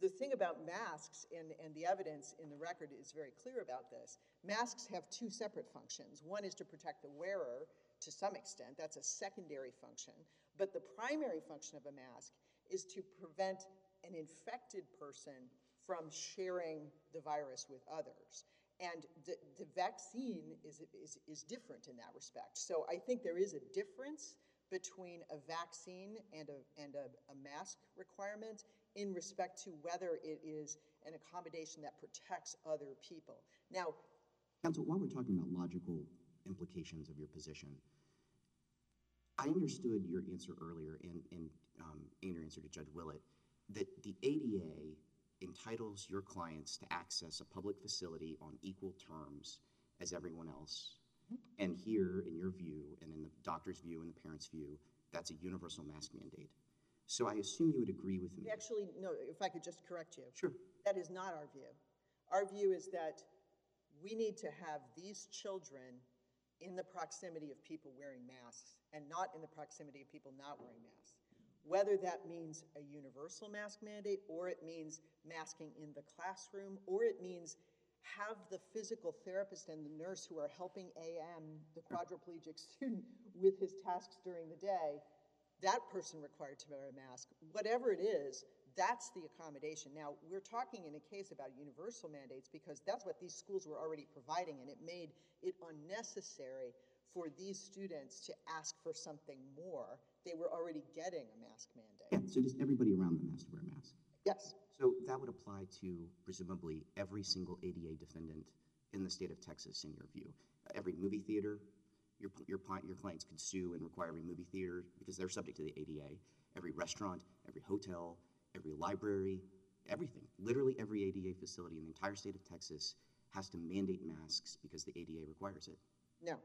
Speaker 4: The thing about masks, and, and the evidence in the record is very clear about this, masks have two separate functions. One is to protect the wearer to some extent, that's a secondary function. But the primary function of a mask is to prevent an infected person from sharing the virus with others. And the, the vaccine is, is, is different in that respect. So I think there is a difference between a vaccine and a, and a, a mask requirement in respect to whether it is an accommodation that protects other people. Now,
Speaker 5: Counsel, while we're talking about logical implications of your position, I understood your answer earlier and, and, um, and your answer to Judge Willett, that the ADA entitles your clients to access a public facility on equal terms as everyone else. And here, in your view, and in the doctor's view and the parent's view, that's a universal mask mandate. So I assume you would agree with me.
Speaker 4: actually, no, if I could just correct you.
Speaker 5: Sure.
Speaker 4: That is not our view. Our view is that we need to have these children in the proximity of people wearing masks and not in the proximity of people not wearing masks. Whether that means a universal mask mandate, or it means masking in the classroom, or it means have the physical therapist and the nurse who are helping AM, the quadriplegic student, with his tasks during the day, that person required to wear a mask. Whatever it is, That's the accommodation. Now, we're talking in a case about universal mandates because that's what these schools were already providing, and it made it unnecessary for these students to ask for something more. They were already getting a mask mandate.
Speaker 5: Yeah, so just everybody around them has to wear a mask.
Speaker 4: Yes,
Speaker 5: So that would apply to presumably every single ADA defendant in the state of Texas, in your view. Every movie theater, your, your, your clients could sue and require every movie theater because they're subject to the ADA. Every restaurant, every hotel, every library, everything. Literally every ADA facility in the entire state of Texas has to mandate masks because the ADA requires it.
Speaker 4: no.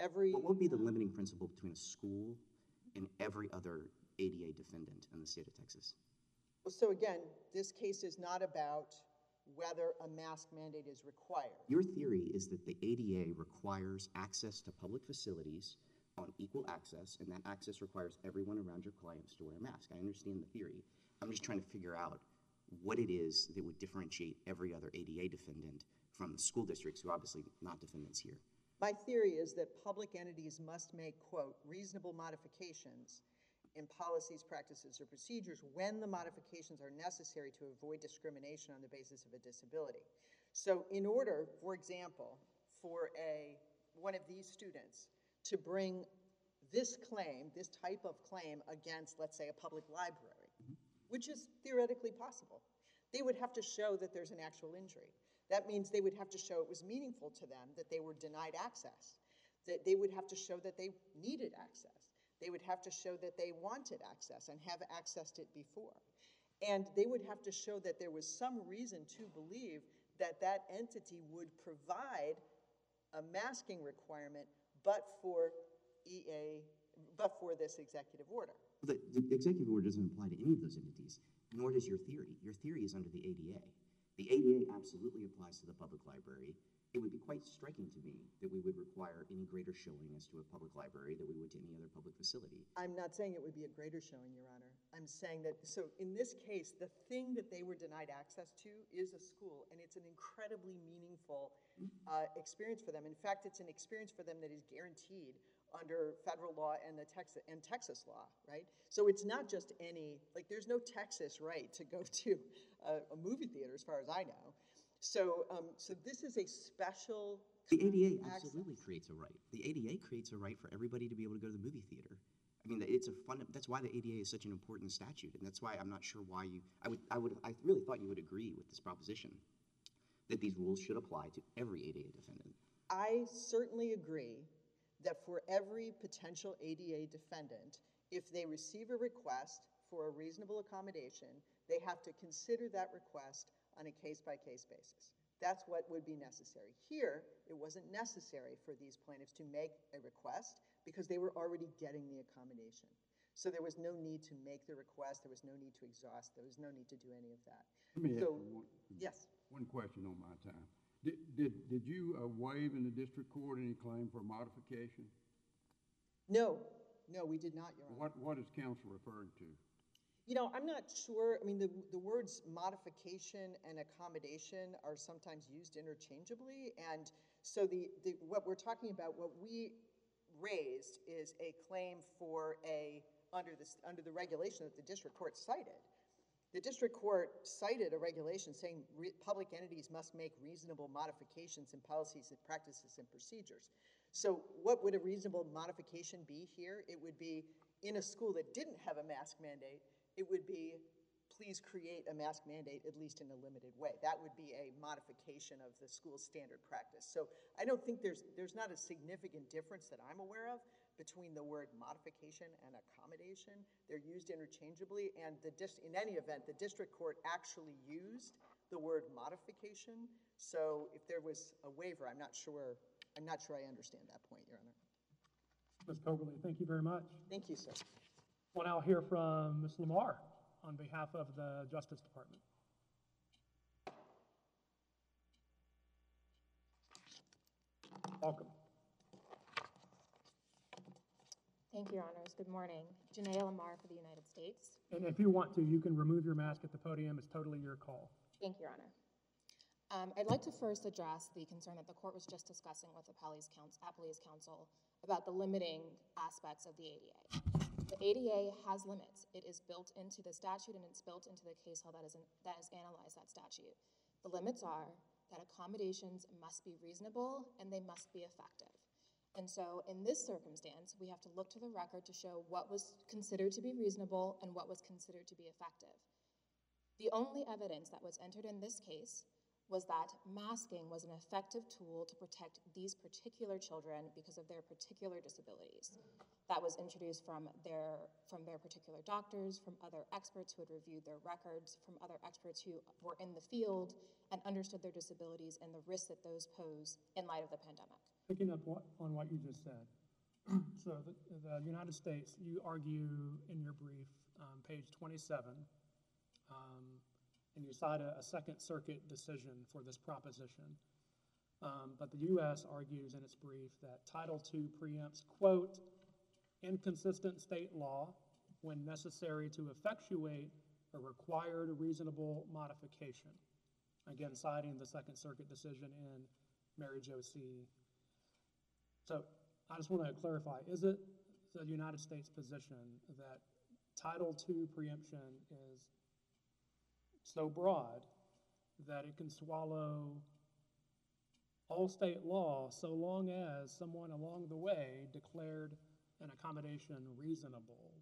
Speaker 4: Every,
Speaker 5: What would be the limiting principle between a school and every other ADA defendant in the state of Texas?
Speaker 4: so again, this case is not about whether a mask mandate is required.
Speaker 5: Your theory is that the ADA requires access to public facilities on equal access, and that access requires everyone around your clients to wear a mask. I understand the theory. I'm just trying to figure out what it is that would differentiate every other ADA defendant from the school districts, who are obviously not defendants here.
Speaker 4: My theory is that public entities must make, quote, reasonable modifications in policies, practices, or procedures when the modifications are necessary to avoid discrimination on the basis of a disability. So in order, for example, for a, one of these students to bring this claim, this type of claim against, let's say, a public library, which is theoretically possible, they would have to show that there's an actual injury. That means they would have to show it was meaningful to them, that they were denied access, that they would have to show that they needed access. They would have to show that they wanted access and have accessed it before. And they would have to show that there was some reason to believe that that entity would provide a masking requirement, but for EA, but for this executive order.
Speaker 5: The, the executive order doesn't apply to any of those entities, nor does your theory. Your theory is under the ADA. The ADA absolutely applies to the public library. It would be quite striking to me that we would require any greater showing as to a public library than we would to any other public facility.
Speaker 4: I'm not saying it would be a greater showing, Your Honor. I'm saying that, so in this case, the thing that they were denied access to is a school, and it's an incredibly meaningful uh, experience for them. In fact, it's an experience for them that is guaranteed under federal law and the Texas, and Texas law, right? So it's not just any, like, there's no Texas right to go to a, a movie theater, as far as I know. So, um, so this is a special.
Speaker 5: The ADA
Speaker 4: access.
Speaker 5: absolutely creates a right. The ADA creates a right for everybody to be able to go to the movie theater. I mean, it's a fun. That's why the ADA is such an important statute, and that's why I'm not sure why you. I would. I would. I really thought you would agree with this proposition that these rules should apply to every ADA defendant.
Speaker 4: I certainly agree that for every potential ADA defendant, if they receive a request for a reasonable accommodation, they have to consider that request on a case-by-case basis. That's what would be necessary. Here, it wasn't necessary for these plaintiffs to make a request because they were already getting the accommodation. So there was no need to make the request, there was no need to exhaust, there was no need to do any of that.
Speaker 3: Let me ask
Speaker 4: So-
Speaker 3: you one,
Speaker 4: Yes,
Speaker 3: one question on my time. Did, did, did you uh, waive in the district court any claim for modification?
Speaker 4: no, no, we did not, Your Honor.
Speaker 3: What, what is counsel referring to?
Speaker 4: You know, I'm not sure, I mean, the, the words modification and accommodation are sometimes used interchangeably, and so the, the, what we're talking about, what we raised is a claim for a, under this, under the regulation that the district court cited. The district court cited a regulation saying re- public entities must make reasonable modifications in policies and practices and procedures. So what would a reasonable modification be here? It would be in a school that didn't have a mask mandate, it would be, please create a mask mandate, at least in a limited way. That would be a modification of the school's standard practice. So I don't think there's, there's not a significant difference that I'm aware of between the word modification and accommodation. They're used interchangeably, and the dis, in any event, the district court actually used the word modification. So if there was a waiver, I'm not sure, I'm not sure I understand that point, Your Honor.
Speaker 2: Ms. Cogley, thank you very much.
Speaker 4: Thank you, sir.
Speaker 2: We'll now hear from Ms. Lamar on behalf of the Justice Department. Welcome.
Speaker 6: Thank you, Your Honors. Good morning. Janae Lamar for the United States.
Speaker 2: And if you want to, you can remove your mask at the podium. It's totally your call.
Speaker 6: Thank you, Your Honor. Um, I'd like to first address the concern that the court was just discussing with Appellee's counsel, Appellee's counsel about the limiting aspects of the ADA. The ADA has limits. It is built into the statute and it's built into the case law that is, in- that has analyzed that statute. The limits are that accommodations must be reasonable and they must be effective. And so in this circumstance, we have to look to the record to show what was considered to be reasonable and what was considered to be effective. The only evidence that was entered in this case was that masking was an effective tool to protect these particular children because of their particular disabilities. That was introduced from their, from their particular doctors, from other experts who had reviewed their records, from other experts who were in the field and understood their disabilities and the risks that those pose in light of the pandemic.
Speaker 2: Picking up on what you just said. (clears throat) So the, the United States, you argue in your brief, um, page twenty-seven, um, and you cite a, a Second Circuit decision for this proposition. Um, but the U.S. argues in its brief that Title II preempts, quote, inconsistent state law when necessary to effectuate a required reasonable modification. Again, citing the Second Circuit decision in Mary Jo C. So I just want to clarify, is it the United States position that Title II preemption is so broad that it can swallow all state law so long as someone along the way declared an accommodation reasonable?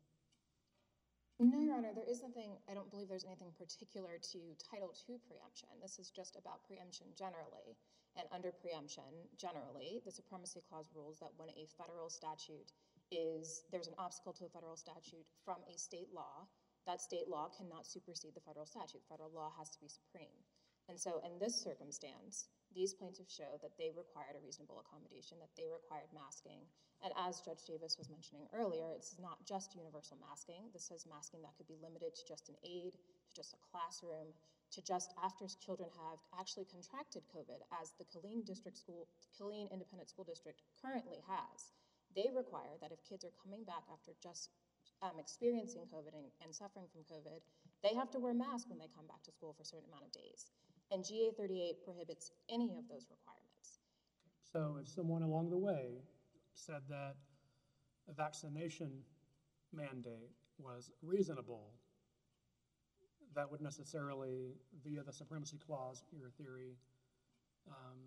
Speaker 6: No, Your Honor, there is nothing, I don't believe there's anything particular to Title II preemption. This is just about preemption generally. And under preemption, generally, the Supremacy Clause rules that when a federal statute is, there's an obstacle to a federal statute from a state law, that state law cannot supersede the federal statute. Federal law has to be supreme. And so in this circumstance, these plaintiffs show that they required a reasonable accommodation, that they required masking. And as Judge Davis was mentioning earlier, it's not just universal masking. This is masking that could be limited to just an aid, to just a classroom, to just after children have actually contracted COVID, as the Killeen District School, Killeen Independent School District currently has. They require that if kids are coming back after just um, experiencing COVID and, and suffering from COVID, they have to wear masks when they come back to school for a certain amount of days. And GA 38 prohibits any of those requirements.
Speaker 2: So if someone along the way said that a vaccination mandate was reasonable, that would necessarily, via the supremacy clause, your theory, um,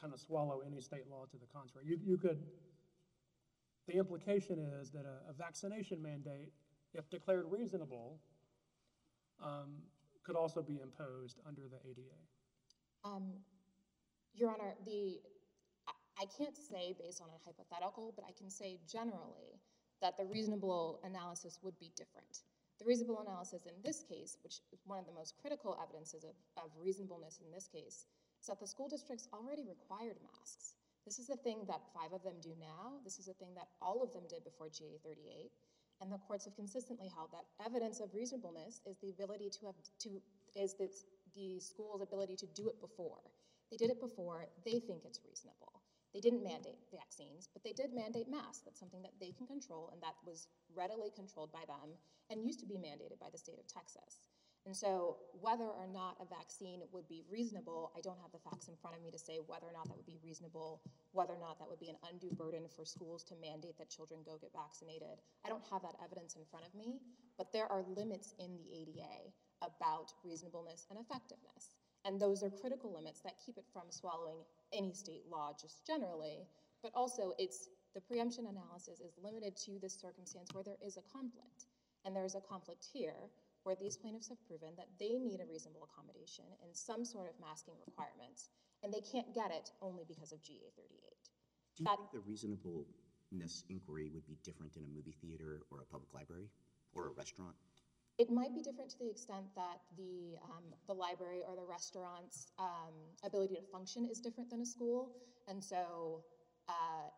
Speaker 2: kind of swallow any state law to the contrary. You, you could, the implication is that a, a vaccination mandate, if declared reasonable, um, could also be imposed under the ADA.
Speaker 6: Um, Your Honor, the, I, can't say based on a hypothetical, but I can say generally that the reasonable analysis would be different. The reasonable analysis in this case, which is one of the most critical evidences of, of reasonableness in this case, is that the school districts already required masks. This is the thing that five of them do now. This is the thing that all of them did before GA 38. And the courts have consistently held that evidence of reasonableness is the ability to have, to, is the, the school's ability to do it before. They did it before, they think it's reasonable. They didn't mandate vaccines, but they did mandate masks. That's something that they can control and that was readily controlled by them and used to be mandated by the state of Texas. And so whether or not a vaccine would be reasonable, I don't have the facts in front of me to say whether or not that would be reasonable, whether or not that would be an undue burden for schools to mandate that children go get vaccinated. I don't have that evidence in front of me, but there are limits in the ADA about reasonableness and effectiveness. And those are critical limits that keep it from swallowing any state law just generally, but also it's the preemption analysis is limited to this circumstance where there is a conflict. And there is a conflict here where these plaintiffs have proven that they need a reasonable accommodation and some sort of masking requirements, and they can't get it only because of GA 38.
Speaker 5: Do you
Speaker 6: That-
Speaker 5: think the reasonableness inquiry would be different in a movie theater or a public library or a restaurant?
Speaker 6: It might be different to the extent that the, um, the library or the restaurant's um, ability to function is different than a school. And so,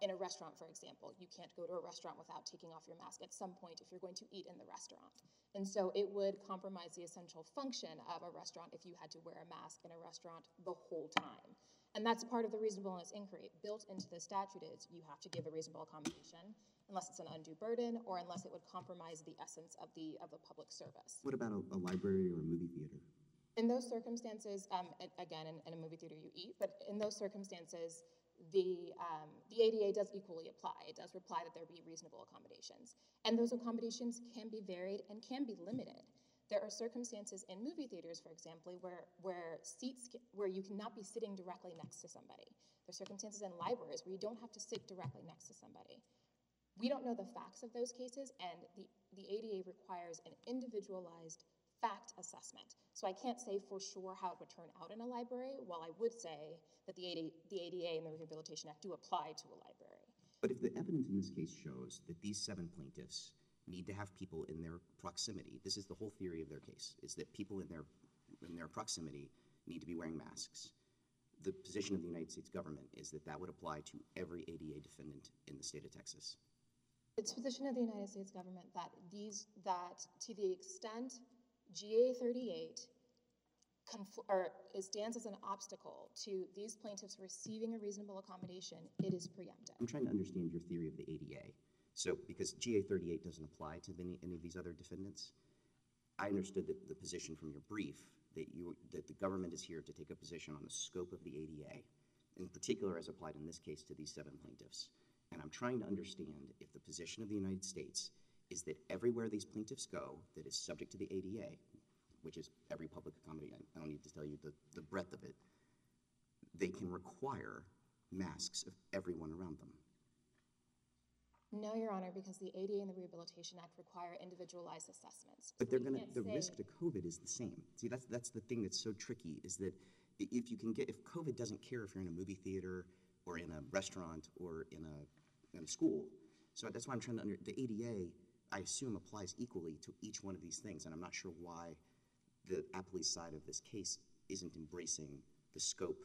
Speaker 6: in a restaurant, for example, you can't go to a restaurant without taking off your mask at some point if you're going to eat in the restaurant. And so, it would compromise the essential function of a restaurant if you had to wear a mask in a restaurant the whole time. And that's part of the reasonableness inquiry. Built into the statute is you have to give a reasonable accommodation unless it's an undue burden or unless it would compromise the essence of the, of the public service.
Speaker 5: What about a, a library or a movie theater?
Speaker 6: In those circumstances, um, again, in, in a movie theater you eat, but in those circumstances, the, um, the ADA does equally apply. It does reply that there be reasonable accommodations. And those accommodations can be varied and can be limited. There are circumstances in movie theaters, for example, where, where seats, where you cannot be sitting directly next to somebody. There are circumstances in libraries where you don't have to sit directly next to somebody. We don't know the facts of those cases, and the, the ADA requires an individualized fact assessment. So I can't say for sure how it would turn out in a library, while I would say that the ADA, the ADA and the Rehabilitation Act do apply to a library.
Speaker 5: But if the evidence in this case shows that these seven plaintiffs need to have people in their proximity, this is the whole theory of their case, is that people in their, in their proximity need to be wearing masks. The position of the United States government is that that would apply to every ADA defendant in the state of Texas.
Speaker 6: It's position of the United States government that these, that to the extent GA thirty-eight confl- or it stands as an obstacle to these plaintiffs receiving a reasonable accommodation, it is preempted.
Speaker 5: I'm trying to understand your theory of the ADA. So, because GA 38 doesn't apply to any, any of these other defendants, I understood that the position from your brief that you that the government is here to take a position on the scope of the ADA, in particular as applied in this case to these seven plaintiffs. And I'm trying to understand if the position of the United States is that everywhere these plaintiffs go that is subject to the ADA, which is every public accommodation, I don't need to tell you the, the breadth of it, they can require masks of everyone around them.
Speaker 6: No, Your Honor, because the ADA and the Rehabilitation Act require individualized assessments.
Speaker 5: But
Speaker 6: So
Speaker 5: they're gonna, the
Speaker 6: say-
Speaker 5: risk to COVID is the same. See, that's, that's the thing that's so tricky, is that if you can get, if COVID doesn't care if you're in a movie theater or in a restaurant or in a, in a school. So that's why I'm trying to under, the ADA, I assume applies equally to each one of these things, and I'm not sure why the appellee side of this case isn't embracing the scope,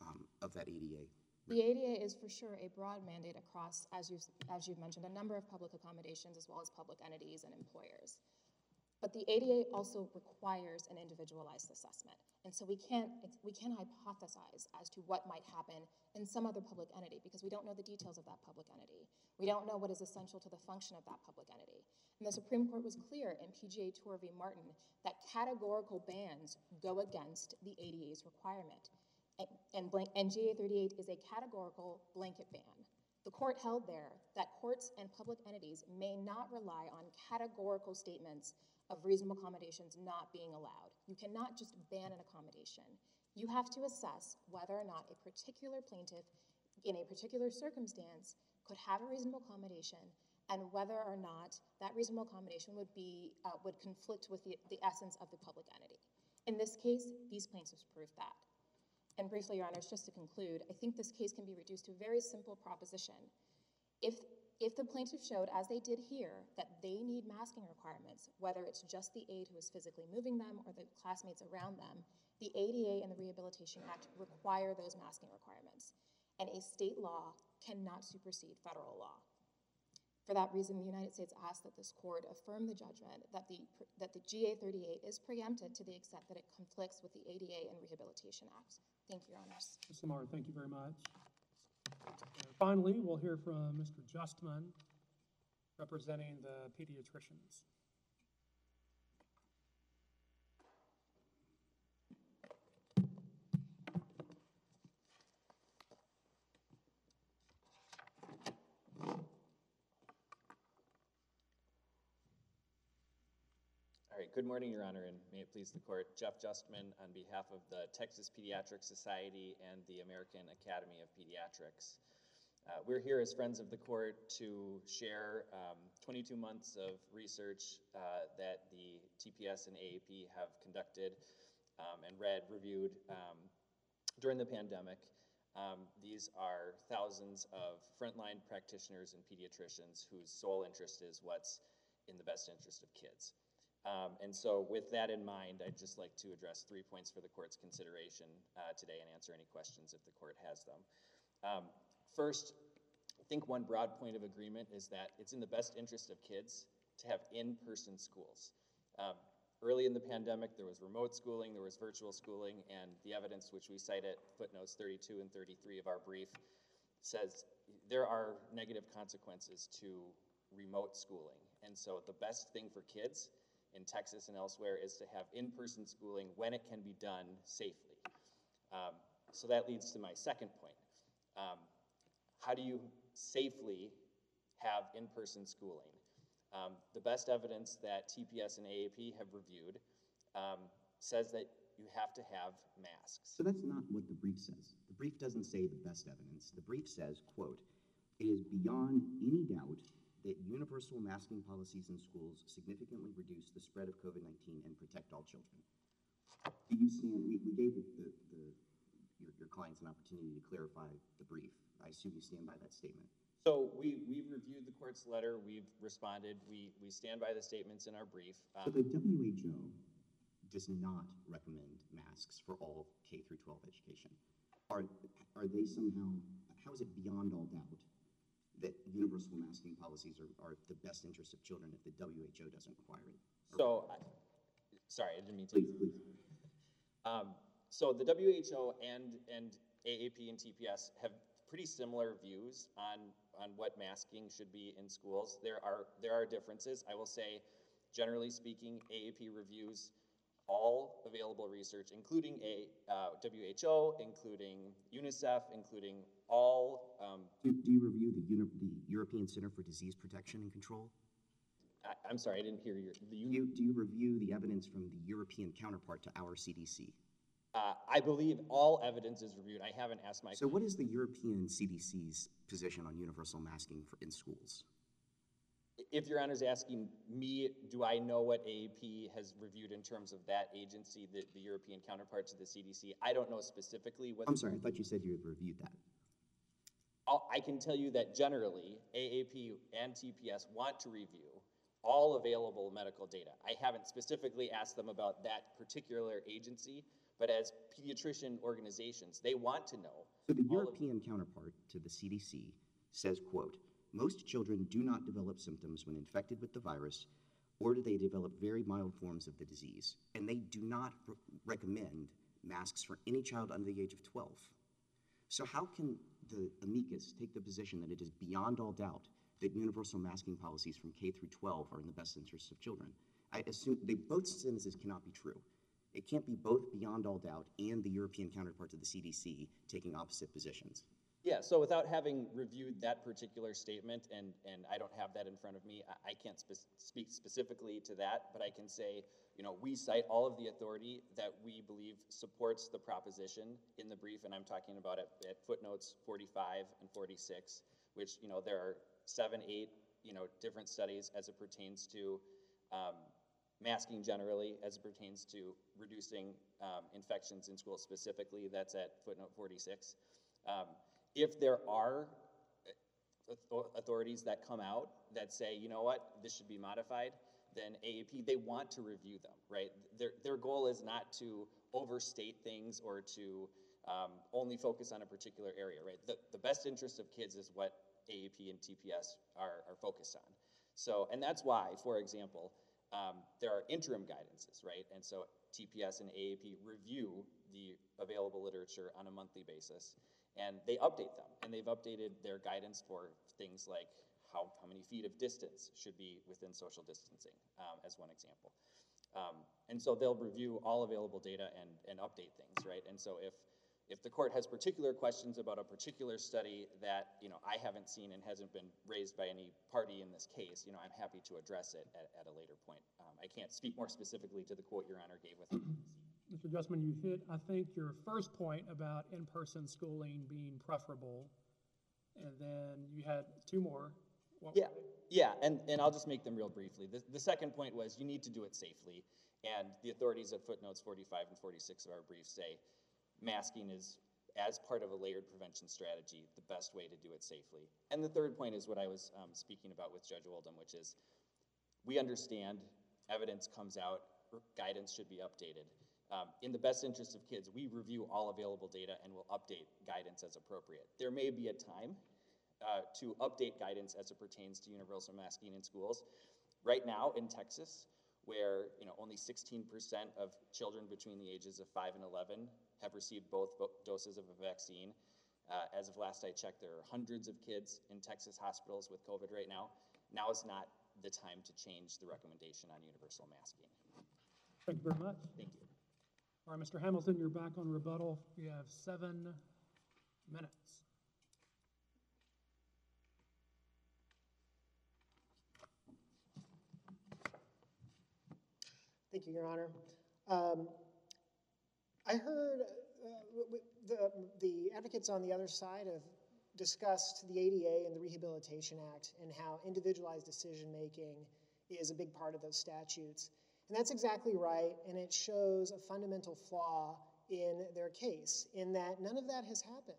Speaker 5: um, of that ADA.
Speaker 6: The ADA is for sure a broad mandate across, as you've, as you've mentioned, a number of public accommodations as well as public entities and employers. But the ADA also requires an individualized assessment. And so we can't, we can't hypothesize as to what might happen in some other public entity because we don't know the details of that public entity. We don't know what is essential to the function of that public entity. And the Supreme Court was clear in PGA Tour v. Martin that categorical bans go against the ADA's requirement. And- And blank, and GA thirty-eight is a categorical blanket ban. The court held there that courts and public entities may not rely on categorical statements of reasonable accommodations not being allowed. You cannot just ban an accommodation. You have to assess whether or not a particular plaintiff in a particular circumstance could have a reasonable accommodation and whether or not that reasonable accommodation would be, uh, would conflict with the, the essence of the public entity. In this case, these plaintiffs proved that. And briefly, Your Honors, just to conclude, I think this case can be reduced to a very simple proposition. If, if the plaintiff showed, as they did here, that they need masking requirements, whether it's just the aide who is physically moving them or the classmates around them, the ADA and the Rehabilitation Act require those masking requirements. And a state law cannot supersede federal law. For that reason, the United States asks that this court affirm the judgment that the, that the GA 38 is preempted to the extent that it conflicts with the ADA and Rehabilitation Act. Thank you, Your Honors.
Speaker 2: Ms. Lamar, thank you very much. Finally, we'll hear from Mr. Justman, representing the pediatricians.
Speaker 7: All right, good morning, Your Honor, and may it please the court. Jeff Justman on behalf of the Texas Pediatric Society and the American Academy of Pediatrics. Uh, we're here as friends of the court to share um, 22 months of research uh, that the TPS and AAP have conducted um, and read, reviewed um, during the pandemic. Um, these are thousands of frontline practitioners and pediatricians whose sole interest is what's in the best interest of kids. Um, and so with that in mind, I'd just like to address three points for the court's consideration uh, today and answer any questions if the court has them. Um, first, I think one broad point of agreement is that it's in the best interest of kids to have in-person schools. Um, early in the pandemic, there was remote schooling, there was virtual schooling, and the evidence which we cite at footnotes 32 and 33 of our brief says there are negative consequences to remote schooling. And so the best thing for kids in Texas and elsewhere is to have in-person schooling when it can be done safely. Um, so that leads to my second point. Um, how do you safely have in-person schooling? Um, the best evidence that TPS and AAP have reviewed um, says that you have to have masks.
Speaker 5: So that's not what the brief says. The brief doesn't say the best evidence. The brief says, quote, "It is beyond any doubt that universal masking policies in schools significantly reduce the spread of COVID-19 and protect all children." Do you stand, we, we gave the, the, the- your, clients an opportunity to clarify the brief. I assume you stand by that statement.
Speaker 7: So we, we've reviewed the court's letter, we've responded, we, we stand by the statements in our brief.
Speaker 5: So
Speaker 7: Um,
Speaker 5: the WHO does not recommend masks for all K through 12 education. Are, are they somehow, how is it beyond all doubt that universal masking policies are, are the best interest of children if the WHO doesn't require it?
Speaker 7: So, I- sorry, I didn't mean to.
Speaker 5: Please, please.
Speaker 7: Um, so the WHO and, and AAP and TPS have pretty similar views on, on what masking should be in schools. There are, there are differences. I will say, generally speaking, AAP reviews all available research, including a, uh, WHO, including UNICEF, including all, um,
Speaker 5: Do, do you review the, uni- the European Center for Disease Protection and Control?
Speaker 7: I, I'm sorry, I didn't hear your, the
Speaker 5: you, do you review the evidence from the European counterpart to our CDC?
Speaker 7: Uh, I believe all evidence is reviewed. I haven't asked my.
Speaker 5: So what is the European CDC's position on universal masking for, in schools?
Speaker 7: If your Honor is asking me, do I know what AAP has reviewed in terms of that agency, the, the European counterpart to the CDC? I don't know specifically what.
Speaker 5: I'm sorry, I thought you said you had reviewed that.
Speaker 7: I'll- I can tell you that generally, AAP and TPS want to review all available medical data. I haven't specifically asked them about that particular agency, but as pediatrician organizations, they want to know.
Speaker 5: So the European counterpart to the CDC says, quote, "Most children do not develop symptoms when infected with the virus, or do they develop very mild forms of the disease, and they do not re- recommend masks for any child under the age of 12." So how can the amicus take the position that it is beyond all doubt that universal masking policies from K through 12 are in the best interests of children? I assume they both sentences cannot be true. It can't be both beyond all doubt and the European counterparts of the CDC taking opposite positions.
Speaker 7: Yeah, so without having reviewed that particular statement, and, and I don't have that in front of me, I, I can't spe- speak specifically to that, but I can say, you know, we cite all of the authority that we believe supports the proposition in the brief, and I'm talking about at, at footnotes forty-five and forty-six, which, you know, there are seven, eight, you know, different studies as it pertains to, um, masking generally, as it pertains to reducing, um, infections in schools specifically, that's at footnote forty-six. Um, if there are authorities that come out that say, you know what, this should be modified, then AAP, they want to review them, right? Their, their goal is not to overstate things or to um, only focus on a particular area, right? The, the best interest of kids is what AAP and TPS are, are focused on. So, and that's why, for example, there are interim guidances, right? And so TPS and AAP review the available literature on a monthly basis, and they update them. And they've updated their guidance for things like how, how many feet of distance should be within social distancing, um, as one example. Um, and so they'll review all available data and, and update things, right? And so if, if the court has particular questions about a particular study that, you know, I haven't seen and hasn't been raised by any party in this case, you know, I'm happy to address it at, at a later point. Um, I can't speak more specifically to the quote your honor gave with (clears throat)
Speaker 2: Mr. Justman, you hit, I think, your first point about in-person schooling being preferable, and then you had two more. What
Speaker 7: Yeah, yeah, and, and I'll just make them real briefly. The, the second point was you need to do it safely, and the authorities at footnotes forty-five and forty-six of our brief say masking is, as part of a layered prevention strategy, the best way to do it safely. And the third point is what I was, um, speaking about with Judge Oldham, which is we understand evidence comes out, guidance should be updated. Um, in the best interest of kids, we review all available data and will update guidance as appropriate. There may be a time uh, to update guidance as it pertains to universal masking in schools. Right now in Texas, where you know only 16% of children between the ages of 5 and 11 have received both doses of a vaccine. Uh, as of last I checked, there are hundreds of kids in Texas hospitals with COVID right now. Now is not the time to change the recommendation on universal masking.
Speaker 2: Thank you very much.
Speaker 7: Thank you.
Speaker 2: All right, Mr. Hamilton, you're back on rebuttal. You have seven minutes.
Speaker 1: Thank you, Your Honor. Um, I heard uh, w- w- the, the advocates on the other side have discussed the ADA and the Rehabilitation Act and how individualized decision-making is a big part of those statutes. And that's exactly right, and it shows a fundamental flaw in their case, in that none of that has happened.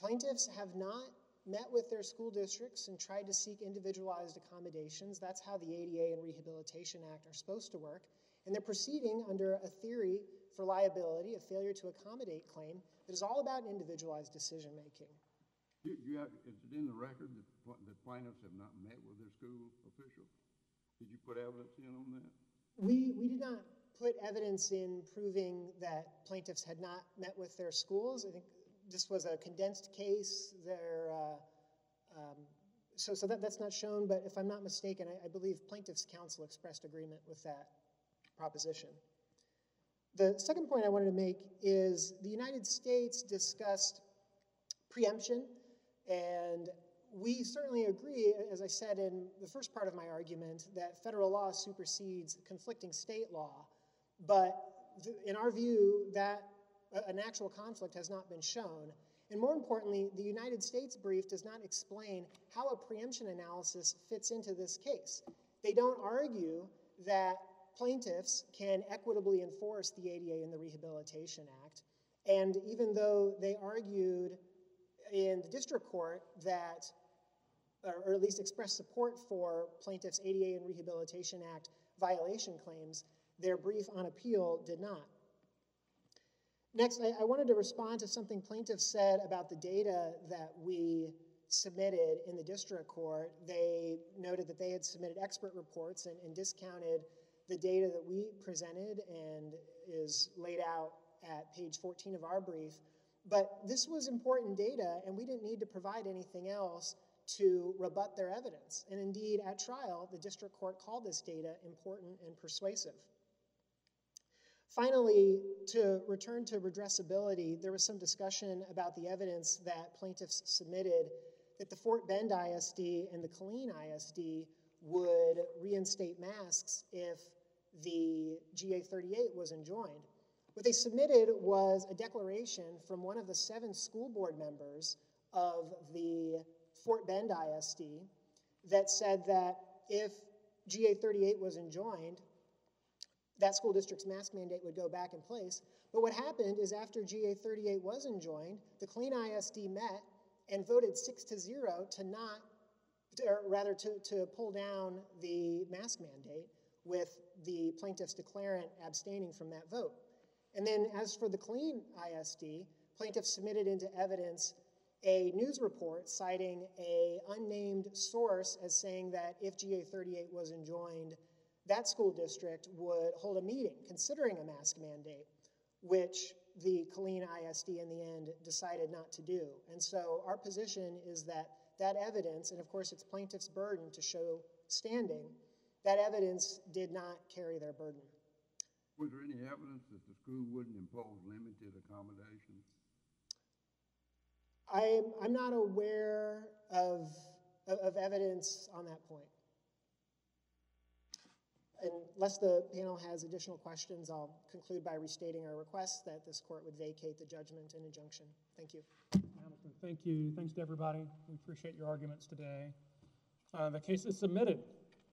Speaker 1: Plaintiffs have not met with their school districts and tried to seek individualized accommodations. That's how the ADA and Rehabilitation Act are supposed to work. And they're proceeding under a theory for liability, a failure to accommodate claim that is all about individualized decision making.
Speaker 3: You, you have, is it in the record that, that plaintiffs have not met with their school officials? Did you put evidence in on that?
Speaker 1: We, we did not put evidence in proving that plaintiffs had not met with their schools. I think this was a condensed case. There, uh, um, so so that, that's not shown, but if I'm not mistaken, I, I believe plaintiffs' counsel expressed agreement with that proposition. The second point I wanted to make is the United States discussed preemption, and we certainly agree, as I said in the first part of my argument, that federal law supersedes conflicting state law. But in our view, that uh, an actual conflict has not been shown. And more importantly, the United States brief does not explain how a preemption analysis fits into this case. They don't argue that plaintiffs can equitably enforce the ADA and the Rehabilitation Act. And even though they argued in the district court that, or at least expressed support for plaintiffs' ADA and Rehabilitation Act violation claims, their brief on appeal did not. Next, I, I wanted to respond to something plaintiffs said about the data that we submitted in the district court. They noted that they had submitted expert reports and, and discounted the data that we presented and is laid out at page 14 of our brief. But this was important data, and we didn't need to provide anything else to rebut their evidence. And indeed, at trial, the district court called this data important and persuasive. Finally, to return to redressability, there was some discussion about the evidence that plaintiffs submitted that the Fort Bend ISD and the Killeen ISD would reinstate masks if the GA 38 was enjoined. What they submitted was a declaration from one of the seven school board members of the Fort Bend ISD that said that if GA 38 was enjoined, that school district's mask mandate would go back in place. But what happened is after GA 38 was enjoined, the Killeen ISD met and voted six to zero to not, or rather to, to pull down the mask mandate with the plaintiff's declarant abstaining from that vote. And then as for the Killeen ISD, plaintiffs submitted into evidence a news report citing a unnamed source as saying that if GA 38 was enjoined, that school district would hold a meeting considering a mask mandate, which the Killeen ISD in the end decided not to do. And so our position is that that evidence, and of course it's plaintiff's burden to show standing, that evidence did not carry their burden.
Speaker 3: Was there any evidence that the school wouldn't impose limited accommodations?
Speaker 1: I'm, I'm not aware of, of, of evidence on that point. Unless the panel has additional questions, I'll conclude by restating our request that this court would vacate the judgment and injunction. Thank you.
Speaker 2: Hamilton, thank you. Thanks to everybody. We appreciate your arguments today. Uh, The case is submitted.